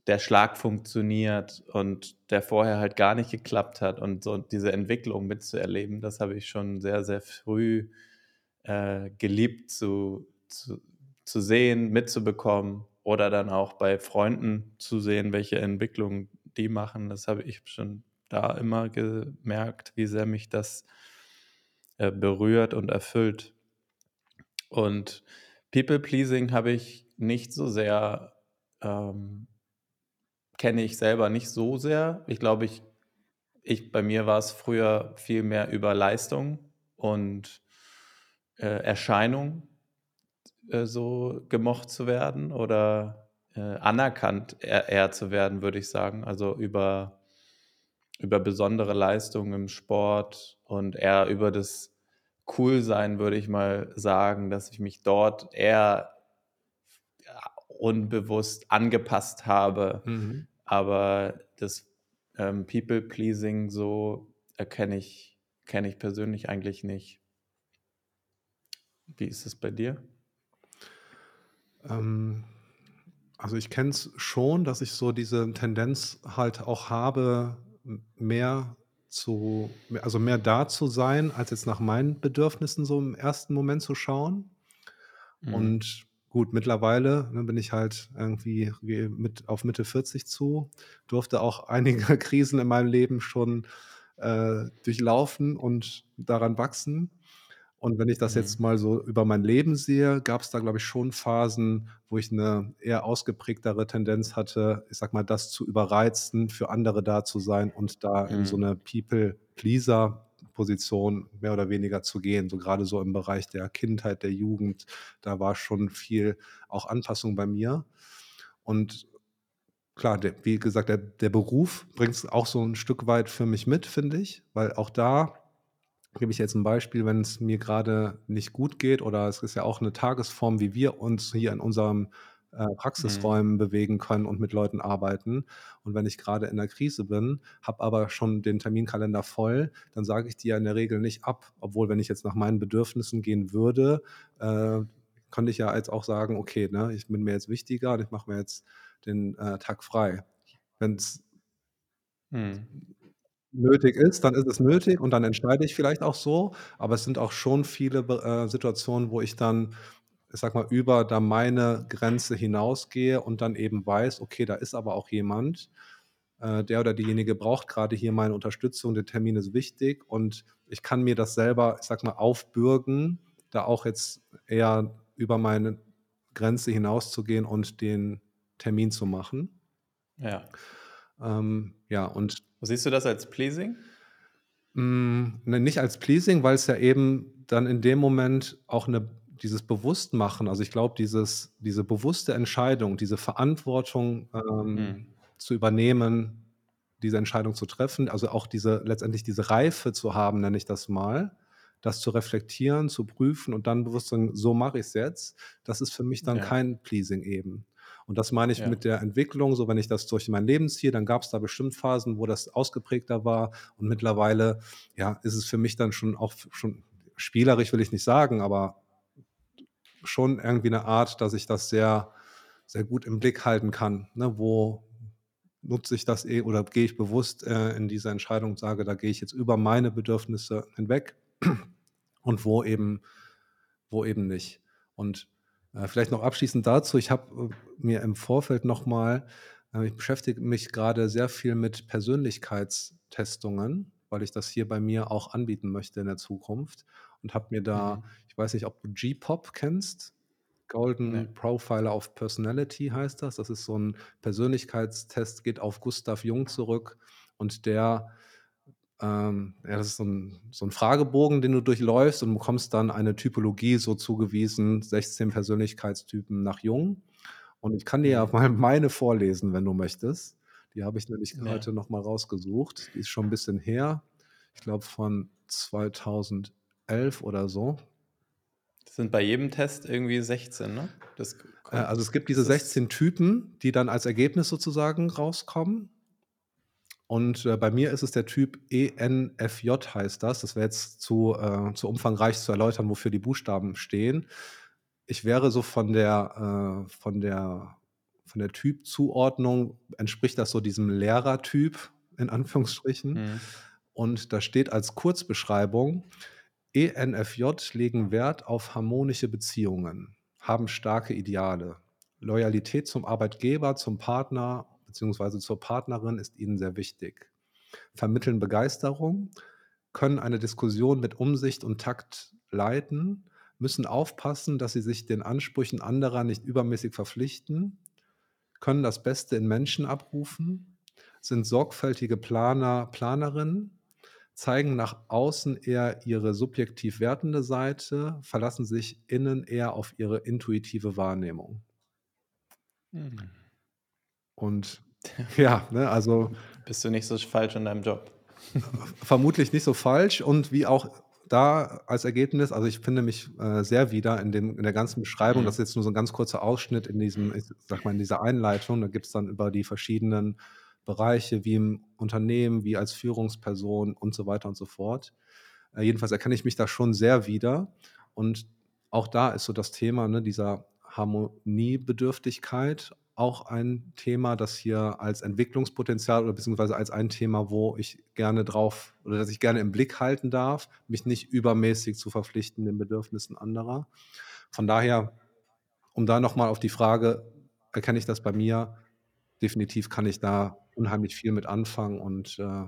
der Schlag funktioniert und der vorher halt gar nicht geklappt hat und so diese Entwicklung mitzuerleben, das habe ich schon sehr, sehr früh äh, geliebt zu, zu, zu sehen, mitzubekommen oder dann auch bei Freunden zu sehen, welche Entwicklung die machen. Das habe ich schon da immer gemerkt, wie sehr mich das äh, berührt und erfüllt. Und People-Pleasing habe ich nicht so sehr, ähm, kenne ich selber nicht so sehr. Ich glaube, ich, ich, bei mir war es früher viel mehr über Leistung und äh, Erscheinung äh, so gemocht zu werden oder äh, anerkannt eher, eher, zu werden, würde ich sagen. Also über über besondere Leistungen im Sport und eher über das Coolsein, würde ich mal sagen, dass ich mich dort eher unbewusst angepasst habe. Mhm. Aber das ähm, People-Pleasing so erkenne ich, kenne ich persönlich eigentlich nicht. Wie ist es bei dir? Ähm, also ich kenne es schon, dass ich so diese Tendenz halt auch habe, mehr zu, also mehr da zu sein, als jetzt nach meinen Bedürfnissen so im ersten Moment zu schauen. Mhm. Und gut, mittlerweile ne, bin ich halt irgendwie mit, auf Mitte 40 zu, durfte auch einige Krisen in meinem Leben schon äh, durchlaufen und daran wachsen. Und wenn ich das jetzt mhm. mal so über mein Leben sehe, gab es da, glaube ich, schon Phasen, wo ich eine eher ausgeprägtere Tendenz hatte, ich sag mal, das zu überreizen, für andere da zu sein und da in so mhm. eine People-Pleaser-Position mehr oder weniger zu gehen. So gerade so im Bereich der Kindheit, der Jugend, da war schon viel auch Anpassung bei mir. Und klar, der, wie gesagt, der, der Beruf bringt es auch so ein Stück weit für mich mit, finde ich, weil auch da gebe ich jetzt ein Beispiel, wenn es mir gerade nicht gut geht oder es ist ja auch eine Tagesform, wie wir uns hier in unserem äh, Mhm. Praxisräumen bewegen können und mit Leuten arbeiten. Und wenn ich gerade in der Krise bin, habe aber schon den Terminkalender voll, dann sage ich die ja in der Regel nicht ab. Obwohl, wenn ich jetzt nach meinen Bedürfnissen gehen würde, äh, könnte ich ja jetzt auch sagen: „Okay, ne, ich bin mir jetzt wichtiger und ich mache mir jetzt den, äh, Tag frei.“ Wenn's Mhm. Nötig ist, dann ist es nötig und dann entscheide ich vielleicht auch so, aber es sind auch schon viele äh, Situationen, wo ich dann, ich sage mal, über da meine Grenze hinausgehe und dann eben weiß: „Okay, da ist aber auch jemand, äh, der oder diejenige braucht grade hier meine Unterstützung, der Termin ist wichtig und ich kann mir das selber, ich sage mal, aufbürden, da auch jetzt eher über meine Grenze hinauszugehen und den Termin zu machen.“ Ja. Ähm, ja, und Siehst du das als pleasing? Hm, ne, nicht als pleasing, weil's ja eben dann in dem Moment auch 'ne dieses Bewusstmachen also, ich glaube, dieses diese bewusste Entscheidung, diese Verantwortung, ähm, Mhm. zu übernehmen, diese Entscheidung zu treffen, also, auch diese letztendlich diese Reife zu haben, nenne ich das mal, das zu reflektieren, zu prüfen und dann bewusst sagen: „So mache ich's jetzt.“ Das ist für mich dann Ja. kein pleasing eben. Und das meine ich Ja. mit der Entwicklung, so wenn ich das durch mein Leben ziehe, dann gab's da bestimmt Phasen, wo das ausgeprägter war und mittlerweile, ja, ist es für mich dann schon auch schon spielerisch will ich nicht sagen, aber schon irgendwie 'ne Art, dass ich das sehr sehr gut im Blick halten kann, ne? Wo nutze ich das eh oder gehe ich bewusst, äh, in diese Entscheidung und sage: „Da gehe ich jetzt über meine Bedürfnisse hinweg“ und wo eben wo eben nicht. Und, vielleicht noch abschließend dazu, ich habe, äh, mir im Vorfeld noch mal äh, ich beschäftige mich grade sehr viel mit Persönlichkeitstestungen, weil ich das hier bei mir auch anbieten möchte in der Zukunft und habe mir da Mhm. ich weiß nicht, ob du G-POP kennst? Golden Profiler of Personality heißt das. Das ist so 'n Persönlichkeitstest, geht auf Gustav Jung zurück und der ähm, ja, das ist so 'n so 'n Fragebogen, den du durchläufst und bekommst dann eine Typologie so zugewiesen, 16 Persönlichkeitstypen nach Jung. Und ich kann dir ja Mhm. mal meine vorlesen, wenn du möchtest. Die habe ich nämlich Ja. heute noch mal rausgesucht. Die ist schon 'n bisschen her. Ich glaube von 2011 oder so. Sind bei jedem Test irgendwie 16, ne? Das Äh, also, es gibt diese ist das 16 Typen, die dann als Ergebnis sozusagen rauskommen. Und, äh, bei mir ist es der Typ ENFJ heißt das. Das wäre jetzt zu äh, zu umfangreich zu erläutern, wofür die Buchstaben stehen. Ich wäre so von der äh, von der von der Typzuordnung entspricht das so diesem Lehrertyp in Anführungsstrichen. Mhm. Und da steht als Kurzbeschreibung: „ENFJ legen Wert auf harmonische Beziehungen, haben starke Ideale. Loyalität zum Arbeitgeber, zum Partner beziehungsweise zur Partnerin ist ihnen sehr wichtig. Vermitteln Begeisterung, können eine Diskussion mit Umsicht und Takt leiten, müssen aufpassen, dass sie sich den Ansprüchen anderer nicht übermäßig verpflichten, können das Beste in Menschen abrufen, sind sorgfältige Planer, Planerinnen, zeigen nach außen eher ihre subjektiv wertende Seite, verlassen sich innen eher auf ihre intuitive Wahrnehmung.“ Mhm. Und ja, ne, also Bist du nicht so sch falsch in deinem Job. Vermutlich nicht so falsch und wie auch da als Ergebnis also, ich finde mich, äh, sehr wieder in dem in der ganzen Beschreibung. Das Mhm. ist jetzt nur so 'n ganz kurzer Ausschnitt in diesem ich sage mal, in dieser Einleitung. Da gibt's dann über die verschiedenen Bereiche wie im Unternehmen, wie als Führungsperson und so weiter und so fort. Äh, jedenfalls erkenne ich mich da schon sehr wieder. Und auch da ist so das Thema, ne, dieser Harmoniebedürftigkeit auch ein Thema, das hier als Entwicklungspotenzial oder beziehungsweise als ein Thema, wo ich gerne drauf oder das ich gerne im Blick halten darf, mich nicht übermäßig zu verpflichten den Bedürfnissen anderer. Von daher, um da noch mal auf die Frage erkenne ich das bei mir? Definitiv kann ich da unheimlich viel mit anfangen und, äh,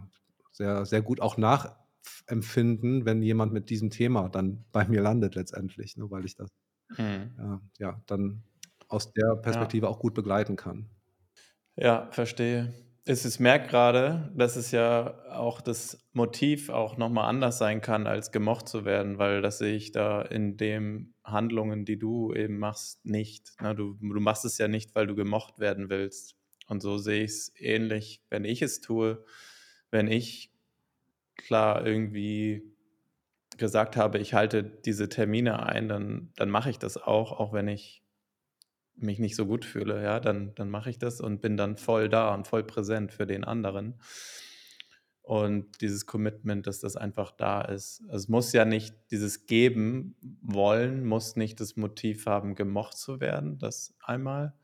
sehr sehr gut auch nach f empfinden, wenn jemand mit diesem Thema dann bei mir landet letztendlich, ne, weil ich das, Mhm. äh, ja, dann aus der Ja. Perspektive auch gut begleiten kann. Ja, verstehe. Es ich merke grade, dass es ja auch das Motiv auch noch mal anders sein kann, als gemocht zu werden, weil das sehe ich da in dem Handlungen, die du eben machst, nicht, ne? Du du machst es ja nicht, weil du gemocht werden willst. Und so sehe ich's ähnlich, wenn ich es tue. Wenn ich klar irgendwie gesagt habe: „Ich halte diese Termine ein“, dann dann mache ich das auch, auch wenn ich mich nicht so gut fühle, ja? Dann dann mache ich das und bin dann voll da und voll präsent für den anderen. und dieses Commitment, dass das einfach da ist. Es muss ja nicht dieses Geben wollen, muss nicht das Motiv haben, gemocht zu werden, das einmal.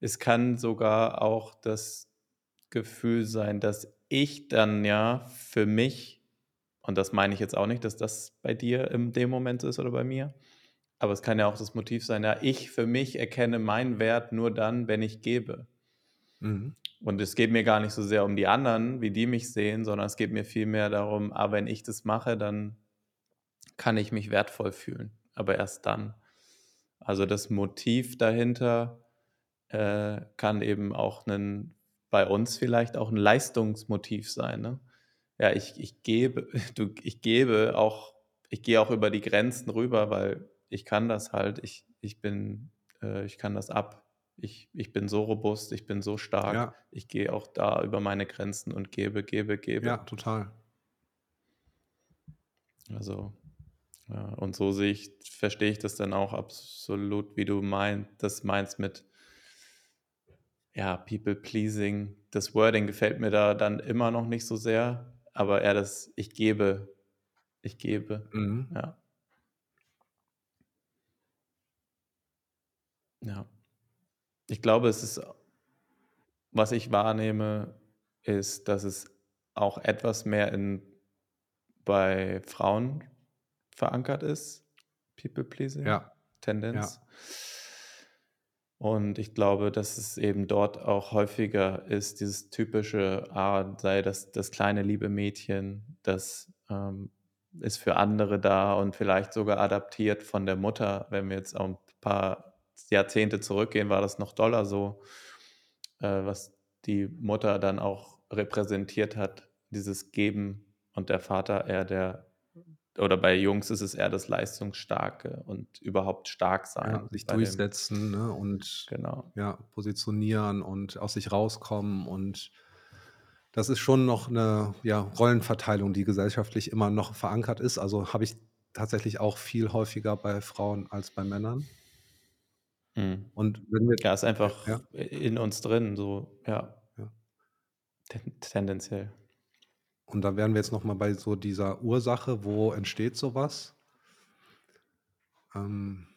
Es kann sogar auch das Gefühl sein, dass ich dann ja für mich, und das meine ich jetzt auch nicht, dass das bei dir in dem Moment ist oder bei mir, aber es kann ja auch das Motiv sein, ja, ich für mich erkenne meinen Wert nur dann, wenn ich gebe. Mhm. Und es geht mir gar nicht so sehr um die anderen, wie die mich sehen, sondern es geht mir vielmehr darum, ah, wenn ich das mache, dann kann ich mich wertvoll fühlen. Aber erst dann. Also das Motiv dahinter äh, kann eben auch ein, bei uns vielleicht auch ein Leistungsmotiv sein. Ne? Ja, ich, ich gebe, du, ich gebe auch, ich gehe auch über die Grenzen rüber, weil ich kann das halt, ich, ich bin, äh, ich kann das ab ich, ich bin so robust, ich bin so stark, Ja. ich gehe auch da über meine Grenzen und gebe, gebe, gebe. Ja, total. Also, ja, und so sehe ich, verstehe ich das dann auch absolut, wie du meinst, das meinst mit ja, People pleasing. Das Wording gefällt mir da dann immer noch nicht so sehr, aber eher das, ich gebe, ich gebe, Mhm. ja. Ja. Ich glaube, es ist, was ich wahrnehme, ist, dass es auch etwas mehr in, bei Frauen verankert ist, People Pleasing, Ja, Tendenz. ja. Und ich glaube, dass es eben dort auch häufiger ist, dieses typische, ah, sei das, das kleine liebe Mädchen, das ähm, ist für andere da und vielleicht sogar adaptiert von der Mutter. Wenn wir jetzt auch ein paar Jahrzehnte zurückgehen, war das noch doller so, äh, was die Mutter dann auch repräsentiert hat, dieses Geben und der Vater eher der, oder bei Jungs ist es eher das Leistungsstarke und überhaupt stark sein. Ja, sich bei dem- durchsetzen ne? und Genau. ja, positionieren und aus sich rauskommen. Und das ist schon noch eine ja, Rollenverteilung, die gesellschaftlich immer noch verankert ist. Also habe ich tatsächlich auch viel häufiger bei Frauen als bei Männern. Mhm. Und wenn wir Ja, ist einfach Ja. in uns drin, so, ja. Ja. Ten tendenziell. Und da wären wir jetzt noch mal bei so dieser Ursache, wo entsteht sowas? Ähm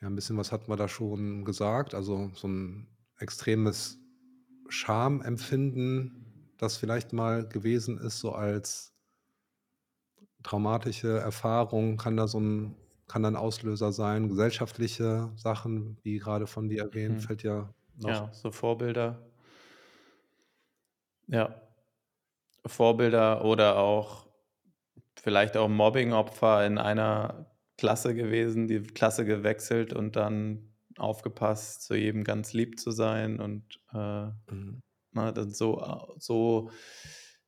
ja, ein bisschen was hatten wir da schon gesagt. Also, so ein extremes Schamempfinden, das vielleicht mal gewesen ist, so als traumatische Erfahrung kann da so 'n kann da 'n Auslöser sein. Gesellschaftliche Sachen, wie grade von dir erwähnt, Mhm. fällt ja noch Ja, so Vorbilder. Ja. Vorbilder oder auch vielleicht auch Mobbingopfer in einer Klasse gewesen, die Klasse gewechselt und dann aufgepasst, zu jedem ganz lieb zu sein und, äh, Mhm. ne, dann so so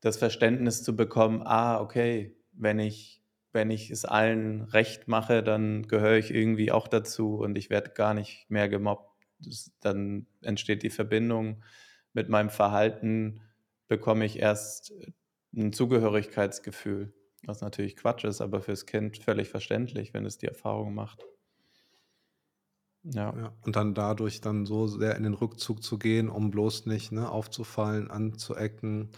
das Verständnis zu bekommen: „Ah, okay, wenn ich wenn ich es allen recht mache, dann gehöre ich irgendwie auch dazu und ich werde gar nicht mehr gemobbt.“ Das dann entsteht die Verbindung. Mit meinem Verhalten bekomme ich erst, äh, 'n Zugehörigkeitsgefühl, was natürlich Quatsch ist, aber fürs Kind völlig verständlich, wenn es die Erfahrung macht. Ja. Ja, und dann dadurch dann so sehr in den Rückzug zu gehen, um bloß nicht, ne, aufzufallen, anzuecken,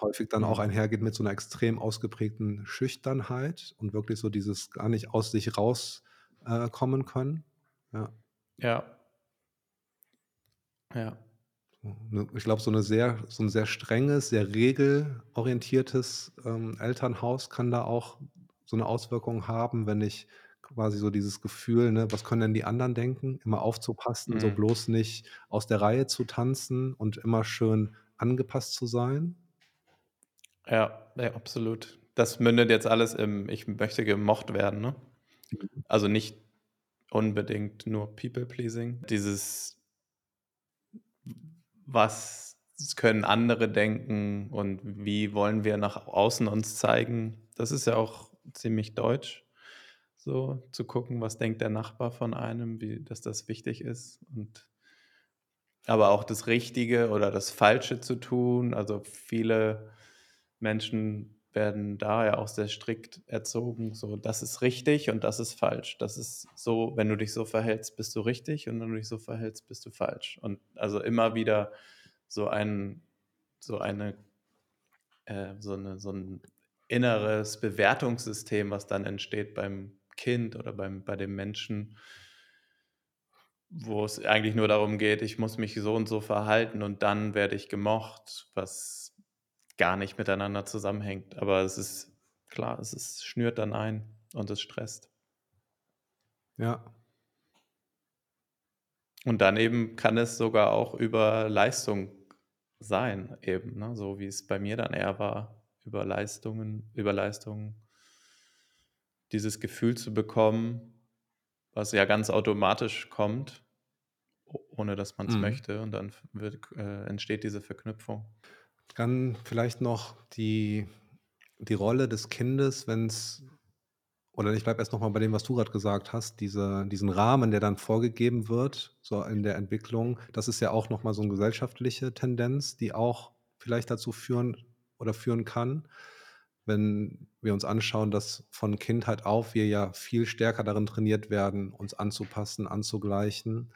häufig dann auch einhergeht mit so 'ner extrem ausgeprägten Schüchternheit und wirklich so dieses gar nicht aus sich raus äh, können. Ja. Ja. Ja. So, ne, ich glaube, so sehr so 'n sehr strenges, sehr regelorientiertes, ähm, Elternhaus kann da auch so 'ne Auswirkung haben, wenn ich quasi so dieses Gefühl, ne, was können denn die anderen denken, immer aufzupassen, so Mhm. bloß nicht aus der Reihe zu tanzen und immer schön angepasst zu sein. Ja, ja, absolut. Das mündet jetzt alles im „Ich möchte gemocht werden“, ne? Also, nicht unbedingt nur People Pleasing. Dieses was können andere denken und wie wollen wir nach außen uns zeigen? Das ist ja auch ziemlich deutsch, so zu gucken, was denkt der Nachbar von einem, wie dass das wichtig ist und aber auch das Richtige oder das Falsche zu tun. Also, viele Menschen werden da ja auch sehr strikt erzogen, so: „Das ist richtig und das ist falsch. Das ist so wenn du dich so verhältst, bist du richtig und wenn du dich so verhältst, bist du falsch.“ Und also immer wieder so ein so eine äh, so 'ne so 'n inneres Bewertungssystem, was dann entsteht beim Kind oder beim bei dem Menschen wo es eigentlich nur darum geht: „Ich muss mich so und so verhalten und dann werde ich gemocht“, was gar nicht miteinander zusammenhängt. Aber es ist klar, es ist schnürt dann ein und es stresst. Ja. Und dann eben kann es sogar auch über Leistung sein eben, ne, so wie es bei mir dann eher war, über Leistungen über Leistungen dieses Gefühl zu bekommen, was ja ganz automatisch kommt, ohne dass man's Mhm. möchte und dann wird äh, entsteht diese Verknüpfung. Dann vielleicht noch die die Rolle des Kindes, wenn's oder ich bleibe erst noch mal bei dem, was du grad gesagt hast, diese diesen Rahmen, der dann vorgegeben wird, so in der Entwicklung. Das ist ja auch noch mal so 'n gesellschaftliche Tendenz, die auch vielleicht dazu führen oder führen kann, wenn wir uns anschauen, dass von Kindheit auf wir ja viel stärker darin trainiert werden, uns anzupassen, anzugleichen.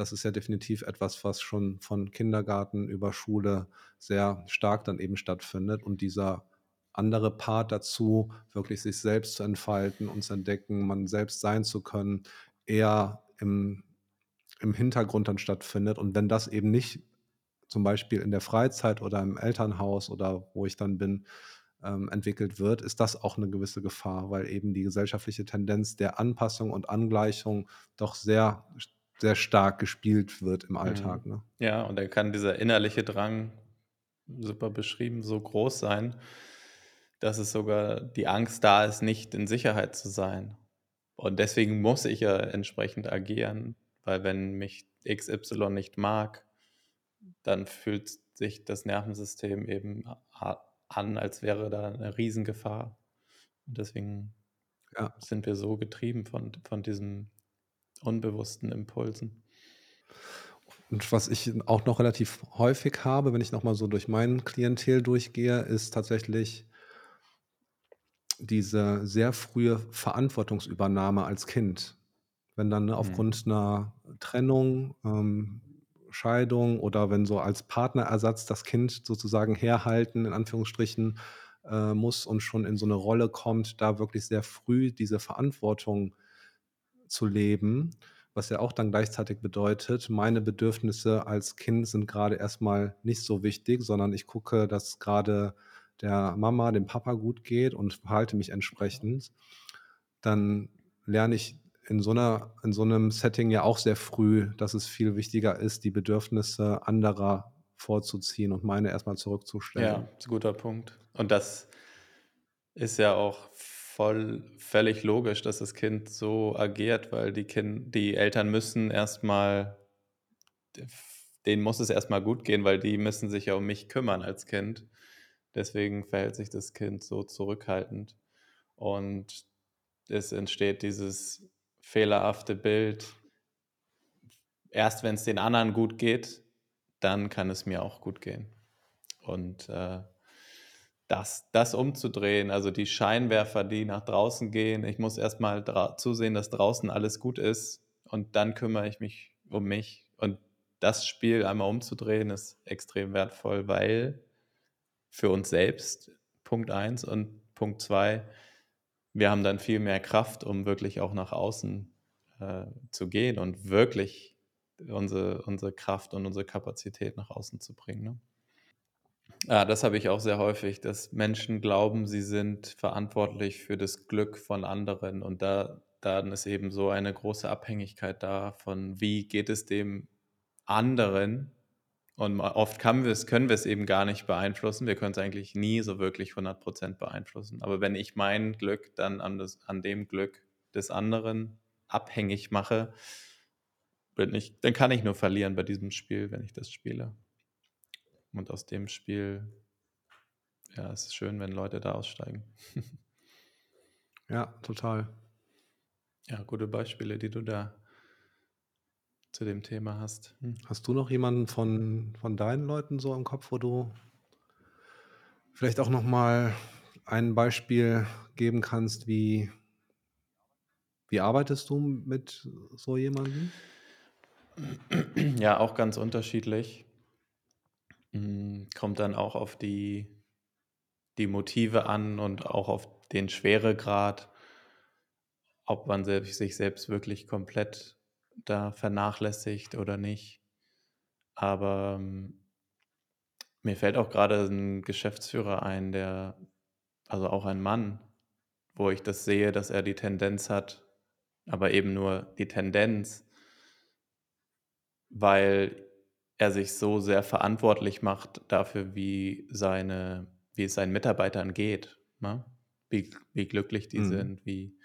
Das ist ja definitiv etwas, was schon von Kindergarten über Schule sehr stark dann eben stattfindet und dieser andere Part dazu, wirklich sich selbst zu entfalten und zu entdecken, man selbst sein zu können, eher im im Hintergrund dann stattfindet. Und wenn das eben nicht zum Beispiel in der Freizeit oder im Elternhaus oder wo ich dann bin, ähm, entwickelt wird, ist das auch 'ne gewisse Gefahr, weil eben die gesellschaftliche Tendenz der Anpassung und Angleichung doch sehr sehr stark gespielt wird im Mhm. Alltag, ne? Ja, und dann kann dieser innerliche Drang, super beschrieben, so groß sein dass es sogar die Angst da ist, nicht in Sicherheit zu sein. Und deswegen muss ich ja entsprechend agieren, weil wenn mich XY nicht mag, dann fühlt sich das Nervensystem eben an, als wäre da 'ne Riesengefahr. Und deswegen Ja. sind wir so getrieben von von diesen unbewussten Impulsen. Und was ich auch noch relativ häufig habe, wenn ich noch mal so durch mein Klientel durchgehe, ist tatsächlich diese sehr frühe Verantwortungsübernahme als Kind. Wenn dann, ne, Mhm. aufgrund 'ner Trennung, ähm, Scheidung oder wenn so als Partnerersatz das Kind sozusagen herhalten in Anführungsstrichen, äh, muss und schon in so 'ne Rolle kommt, da wirklich sehr früh diese Verantwortung zu leben, was ja auch dann gleichzeitig bedeutet, meine Bedürfnisse als Kind sind grade erst mal nicht so wichtig, sondern ich gucke, dass grade der Mama, dem Papa gut geht und verhalte mich entsprechend. Dann lerne ich in so 'ner in so 'nem Setting ja auch sehr früh, dass es viel wichtiger ist, die Bedürfnisse anderer vorzuziehen und meine erst mal Ja, zurückzustellen. ist 'n guter Punkt. Und das ist ja auch voll völlig logisch, dass das Kind so agiert, weil die Kin die Eltern müssen erst mal d f denen muss es erst mal gut gehen, weil die müssen sich ja um mich kümmern als Kind. Deswegen verhält sich das Kind so zurückhaltend. Und es entsteht dieses fehlerhafte Bild erst wenn's den anderen gut geht, dann kann es mir auch gut gehen. Und, äh, das das umzudrehen, also die Scheinwerfer, die nach draußen gehen ich muss erst mal dra zusehen, dass draußen alles gut ist und dann kümmere ich mich um mich. Und das Spiel einmal umzudrehen, ist extrem wertvoll, weil für uns selbst, Punkt 1 und Punkt 2, wir haben dann viel mehr Kraft, um wirklich auch nach außen, äh, zu gehen und wirklich unsere unsere Kraft und unsere Kapazität nach außen zu bringen, ne? Ah, das habe ich auch sehr häufig, dass Menschen glauben, sie sind verantwortlich für das Glück von anderen und da dann ist eben so eine große Abhängigkeit da von wie geht es dem anderen? Und ma oft kann wir's können wir's eben gar nicht beeinflussen. Wir können's eigentlich nie so wirklich 100 % beeinflussen. Aber wenn ich mein Glück dann an das an dem Glück des anderen abhängig mache bin ich dann kann ich nur verlieren bei diesem Spiel, wenn ich das spiele. Und aus dem Spiel ja, es ist schön, wenn Leute da aussteigen. Ja, total. Ja, gute Beispiele, die du da zu dem Thema hast. Hm. Hast du noch jemanden von von deinen Leuten so im Kopf, wo du vielleicht auch noch mal ein Beispiel geben kannst, wie wie arbeitest du mit so jemandem? Ja, auch ganz unterschiedlich. Hm, kommt dann auch auf die die Motive an und auch auf den Schweregrad, ob man sich selbst wirklich komplett da vernachlässigt oder nicht. Aber ähm, mir fällt auch gerade ein Geschäftsführer ein, der, also auch ein Mann, wo ich das sehe, dass er die Tendenz hat, aber eben nur die Tendenz, weil er sich so sehr verantwortlich macht dafür, wie, seine, wie es seinen Mitarbeitern geht, ne? wie, wie glücklich die Mhm. sind, wie,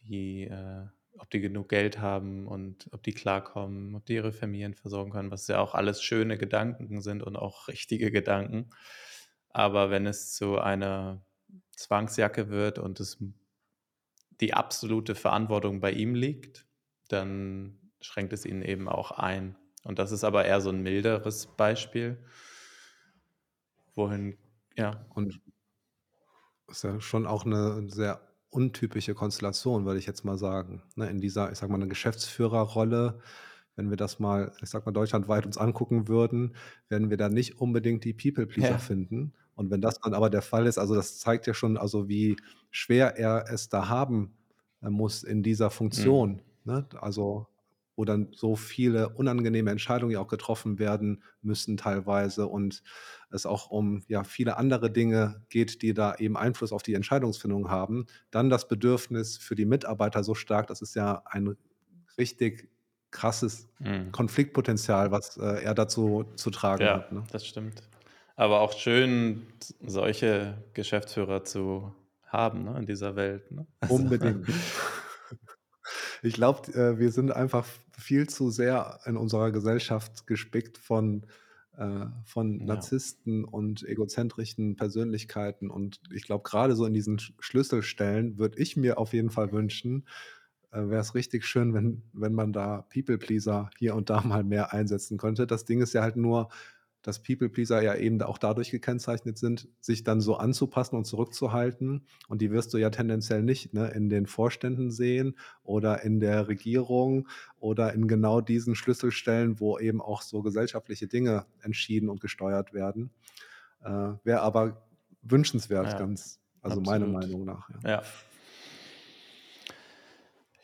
wie äh, ob die genug Geld haben und ob die klarkommen, ob die ihre Familien versorgen können, was ja auch alles schöne Gedanken sind und auch richtige Gedanken. Aber wenn es zu einer Zwangsjacke wird und es die absolute Verantwortung bei ihm liegt, dann schränkt es ihn eben auch ein. Und das ist aber eher so ein milderes Beispiel, wohin, ja. Und das ist ja schon auch eine sehr untypische Konstellation, würde ich jetzt mal sagen. Ne, in dieser, ich sage mal, eine Geschäftsführerrolle, wenn wir das mal, ich sage mal, deutschlandweit uns angucken würden, werden wir da nicht unbedingt die People Pleaser Ja. finden. Und wenn das dann aber der Fall ist, also das zeigt ja schon, also wie schwer er es da haben äh, muss in dieser Mhm. Funktion. Ne? Also wo dann so viele unangenehme Entscheidungen ja auch getroffen werden müssen teilweise und es auch um ja viele andere Dinge geht, die da eben Einfluss auf die Entscheidungsfindung haben. Dann das Bedürfnis für die Mitarbeiter so stark, das ist ja ein richtig krasses Mhm. Konfliktpotenzial, was äh, er dazu zu tragen Ja, hat. Ne? das stimmt. Aber auch schön, solche Geschäftsführer zu haben ne, in dieser Welt. Ne? Also, Unbedingt. Ich glaube, äh, wir sind einfach viel zu sehr in unserer Gesellschaft gespickt von, äh, von ja. Narzissten und egozentrischen Persönlichkeiten. Und ich glaube, gerade so in diesen Sch- Schlüsselstellen würde ich mir auf jeden Fall wünschen, äh, wäre es richtig schön, wenn, wenn man da People-Pleaser hier und da mal mehr einsetzen könnte. Das Ding ist ja halt nur, dass People-Pleaser ja eben auch dadurch gekennzeichnet sind, sich dann so anzupassen und zurückzuhalten. Und die wirst du ja tendenziell nicht ne, in den Vorständen sehen oder in der Regierung oder in genau diesen Schlüsselstellen, wo eben auch so gesellschaftliche Dinge entschieden und gesteuert werden. Äh, Wäre aber wünschenswert, Ja, ganz, also meiner absolut. Meinung nach. Ja. Ja.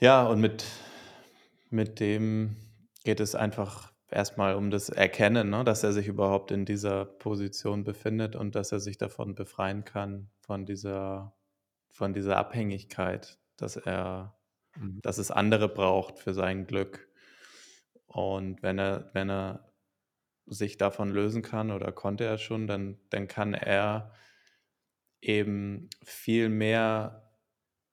Ja, und mit, mit dem geht es einfach erstmal um das Erkennen, ne, dass er sich überhaupt in dieser Position befindet und dass er sich davon befreien kann, von dieser, von dieser Abhängigkeit, dass er, Mhm. dass es andere braucht für sein Glück. Und wenn er, wenn er sich davon lösen kann oder konnte er schon, dann, dann kann er eben viel mehr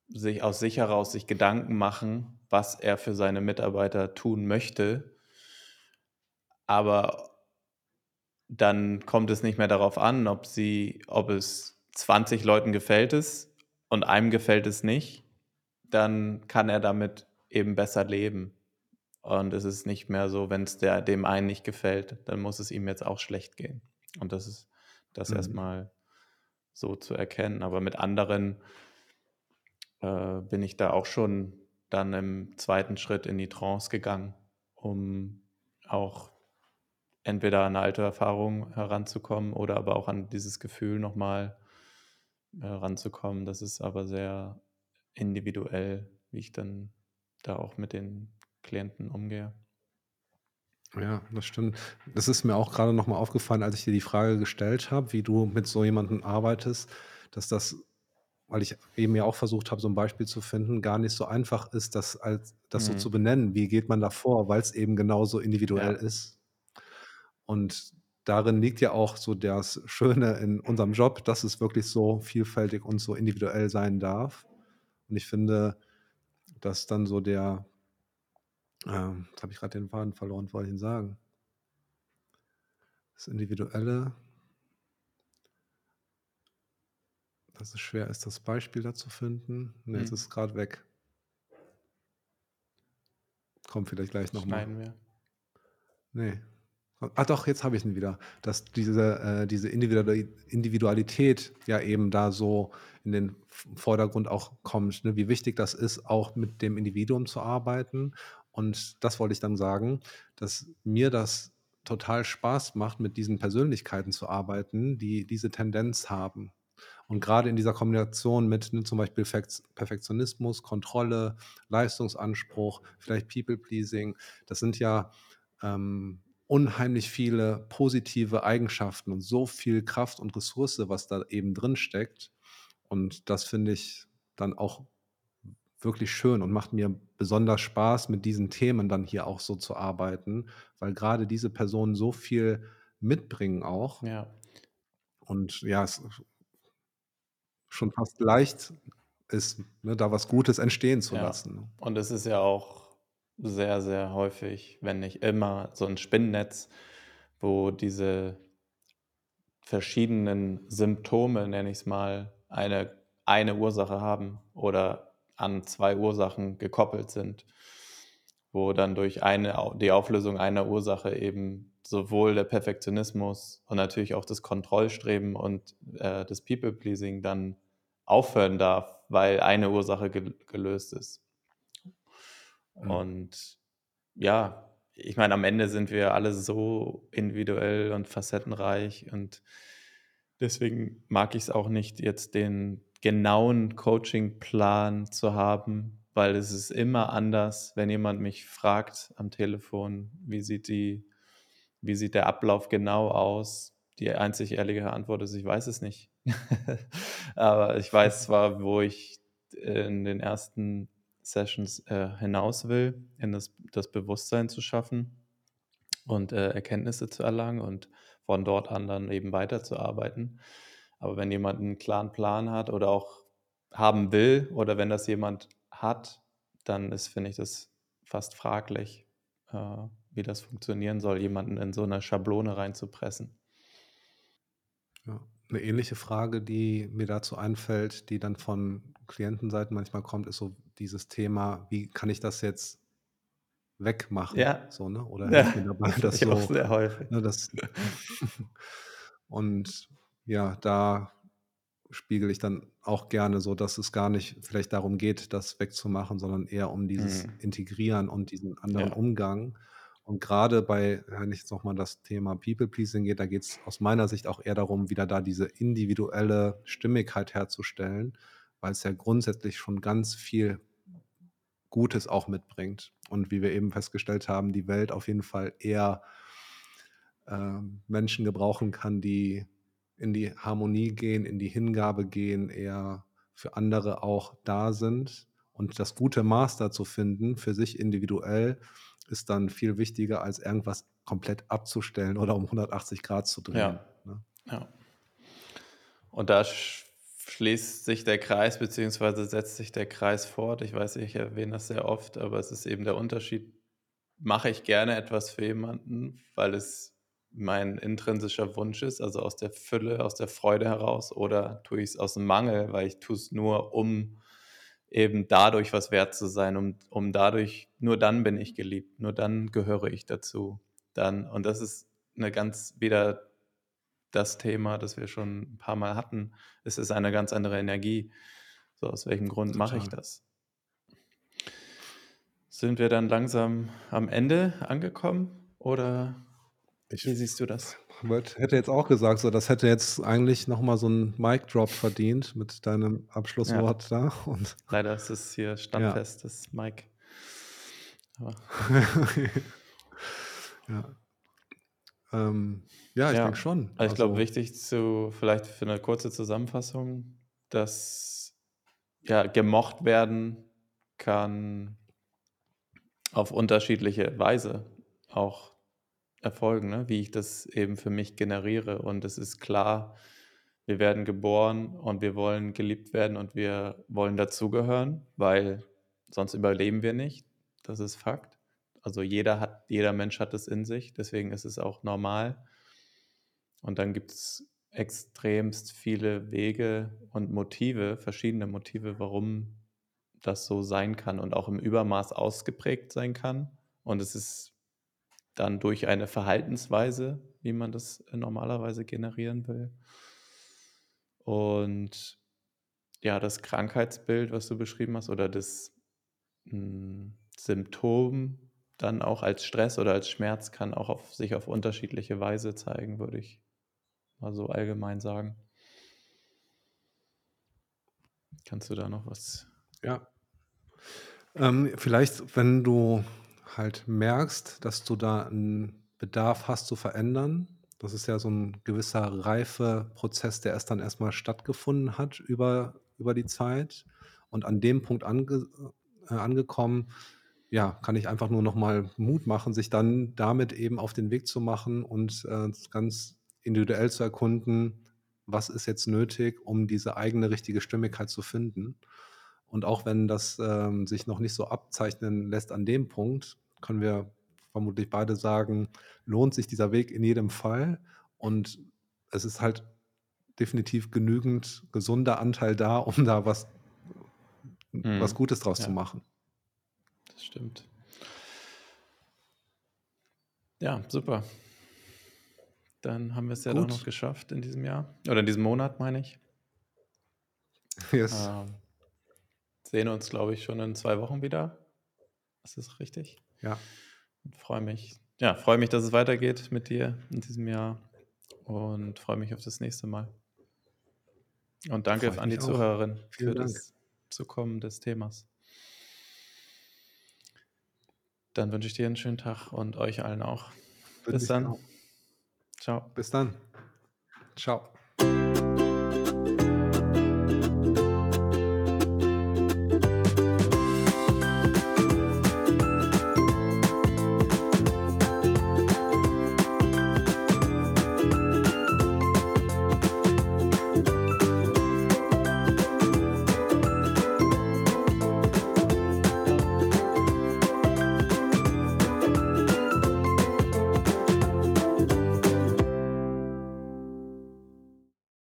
sich aus sich heraus sich Gedanken machen, was er für seine Mitarbeiter tun möchte. Aber dann kommt es nicht mehr darauf an, ob sie, ob es 20 Leuten gefällt es und einem gefällt es nicht, dann kann er damit eben besser leben. Und es ist nicht mehr so, wenn es dem einen nicht gefällt, dann muss es ihm jetzt auch schlecht gehen. Und das ist das Mhm. erstmal so zu erkennen. Aber mit anderen äh, bin ich da auch schon dann im zweiten Schritt in die Trance gegangen, um auch entweder an eine alte Erfahrung heranzukommen oder aber auch an dieses Gefühl nochmal heranzukommen. Das ist aber sehr individuell, wie ich dann da auch mit den Klienten umgehe. Ja, das stimmt. Das ist mir auch gerade noch mal aufgefallen, als ich dir die Frage gestellt habe, wie du mit so jemandem arbeitest, dass das, weil ich eben ja auch versucht habe, so ein Beispiel zu finden, gar nicht so einfach ist, das als das so zu Mhm. benennen. Wie geht man da vor, weil es eben genauso individuell Ja. ist. Und darin liegt ja auch so das Schöne in unserem Job, dass es wirklich so vielfältig und so individuell sein darf. Und ich finde, dass dann so der ähm, jetzt habe ich gerade den Faden verloren, wollte ich denn sagen? Das Individuelle dass es schwer ist, das Beispiel da zu finden. Ne, jetzt Mhm. ist es grad weg. Kommt vielleicht gleich noch mal. Schneiden wir. Ne. Ah doch, jetzt habe ich ihn wieder. Dass diese äh, diese Individuali Individualität ja eben da so in den Vordergrund auch kommt, ne? Wie wichtig das ist, auch mit dem Individuum zu arbeiten. Und das wollte ich dann sagen, dass mir das total Spaß macht, mit diesen Persönlichkeiten zu arbeiten, die diese Tendenz haben. Und gerade in dieser Kombination mit, ne, zum Beispiel Perfekt Perfektionismus, Kontrolle, Leistungsanspruch, vielleicht People Pleasing, das sind ja, ähm, unheimlich viele positive Eigenschaften und so viel Kraft und Ressource, was da eben drin steckt. Und das finde ich dann auch wirklich schön und macht mir besonders Spaß, mit diesen Themen dann hier auch so zu arbeiten, weil gerade diese Personen so viel mitbringen auch. Ja. Und ja, es schon fast leicht ist, ne, da was Gutes entstehen zu Ja. lassen? Und es ist ja auch sehr, sehr häufig, wenn nicht immer, so 'n Spinnennetz, wo diese verschiedenen Symptome, nenne ich's mal, eine eine Ursache haben oder an 2 Ursachen gekoppelt sind, wo dann durch eine die Auflösung einer Ursache eben sowohl der Perfektionismus und natürlich auch das Kontrollstreben und, äh, das People Pleasing dann aufhören darf, weil eine Ursache gel gelöst ist. Mhm. Und ja, ich meine, am Ende sind wir alle so individuell und facettenreich und deswegen mag ich's auch nicht, jetzt den genauen Coachingplan zu haben, weil es ist immer anders, wenn jemand mich fragt am Telefon: „Wie sieht die wie sieht der Ablauf genau aus?“ Die einzig ehrliche Antwort ist: „Ich weiß es nicht.“ Aber ich weiß zwar, wo ich in den ersten Sessions, äh, hinaus will, in das das Bewusstsein zu schaffen und, äh, Erkenntnisse zu erlangen und von dort an dann eben weiterzuarbeiten. Aber wenn jemand 'n klaren Plan hat oder auch haben will oder wenn das jemand hat, dann ist finde ich das fast fraglich, äh, wie das funktionieren soll, jemanden in so 'ne Schablone reinzupressen. Ja. 'Ne ähnliche Frage, die mir dazu einfällt, die dann von Klientenseiten manchmal kommt, ist so dieses Thema: „Wie kann ich das jetzt wegmachen?“ Ja. So, ne? Oder Ja, mir dabei, das so sehr häufig. ne, das Und ja, da spiegele ich dann auch gerne so, dass es gar nicht vielleicht darum geht, das wegzumachen, sondern eher um dieses Mhm. Integrieren und diesen anderen Ja. Umgang. Und grade bei wenn ich jetzt noch mal das Thema People Pleasing geht, da geht's aus meiner Sicht auch eher darum, wieder da diese individuelle Stimmigkeit herzustellen, weil's ja grundsätzlich schon ganz viel Gutes auch mitbringt. Und wie wir eben festgestellt haben, die Welt auf jeden Fall eher ähm, Menschen gebrauchen kann, die in die Harmonie gehen, in die Hingabe gehen, eher für andere auch da sind. Und das gute da zu finden für sich individuell ist dann viel wichtiger, als irgendwas komplett abzustellen oder um 180 C zu drehen, Ja, ne? ja. Und da sch schließt sich der Kreis beziehungsweise setzt sich der Kreis fort. Ich weiß, ich erwähne das sehr oft, aber es ist eben der Unterschied: Mache ich gerne etwas für jemanden, weil es mein intrinsischer Wunsch ist, also aus der Fülle, aus der Freude heraus, oder tue ich's aus'm Mangel, weil ich tue es nur, um eben dadurch was wert zu sein, um um dadurch nur dann bin ich geliebt, nur dann gehöre ich dazu. Dann und das ist 'ne ganz wieder das Thema, das wir schon 'n paarmal hatten. Es ist eine ganz andere Energie. So, aus welchem Grund mache ich Total. das? Sind wir dann langsam am Ende angekommen oder Ich wie siehst du das? Wollte hätte jetzt auch gesagt, so, das hätte jetzt eigentlich noch mal so 'n Mic Drop verdient mit deinem Ja. Abschlusswort da und Leider ist es hier Ja. standfest, das Mic. Ja. Ähm, ja, ich denke Ja, schon. also, ich glaube, Also wichtig zu vielleicht für 'ne kurze Zusammenfassung, dass, ja, gemocht werden kann auf unterschiedliche Weise auch erfolgen, ne, wie ich das eben für mich generiere. Und es ist klar, wir werden geboren und wir wollen geliebt werden und wir wollen dazugehören, weil sonst überleben wir nicht. Das ist Fakt. Also, jeder hat jeder Mensch hat das in sich, deswegen ist es auch normal. Und dann gibt's extremst viele Wege und Motive verschiedene Motive, warum das so sein kann und auch im Übermaß ausgeprägt sein kann. Und es ist dann durch eine Verhaltensweise, wie man das normalerweise generieren will. Und ja, das Krankheitsbild, was du beschrieben hast oder das, hm, Symptom dann auch als Stress oder als Schmerz kann auch auf sich auf unterschiedliche Weise zeigen, würde ich mal so allgemein sagen. Kannst du da noch was Ja. Ähm, vielleicht, wenn du halt merkst, dass du da 'n Bedarf hast zu verändern. Das ist ja so 'n gewisser Reifeprozess, der erst dann erst mal stattgefunden hat über über die Zeit. Und an dem Punkt ange äh, angekommen, ja, kann ich einfach nur noch mal Mut machen, sich dann damit eben auf den Weg zu machen und, äh, ganz individuell zu erkunden: „Was ist jetzt nötig, um diese eigene richtige Stimmigkeit zu finden?“ Und auch wenn das, ähm, sich noch nicht so abzeichnen lässt an dem Punkt, können wir vermutlich beide sagen, lohnt sich dieser Weg in jedem Fall. Und es ist halt definitiv genügend gesunder Anteil da, um da was was Mhm. Gutes draus zu Ja. machen. Das stimmt. Ja, super. Dann haben wir's ja doch noch Gut. geschafft in diesem Jahr oder in diesem Monat, meine ich. Yes. Ähm, sehen uns, glaube ich, schon in 2 Wochen wieder. Ist das richtig? Ja. Und freue mich ja, freue mich, dass es weitergeht mit dir in diesem Jahr und freue mich auf das nächste Mal. Und danke an die auch. Zuhörerin Vielen für Dank. das Zukommen des Themas. Dann wünsche ich dir 'n schönen Tag und euch allen auch. Bis dann. auch. Tschau. Bis dann. Tschau.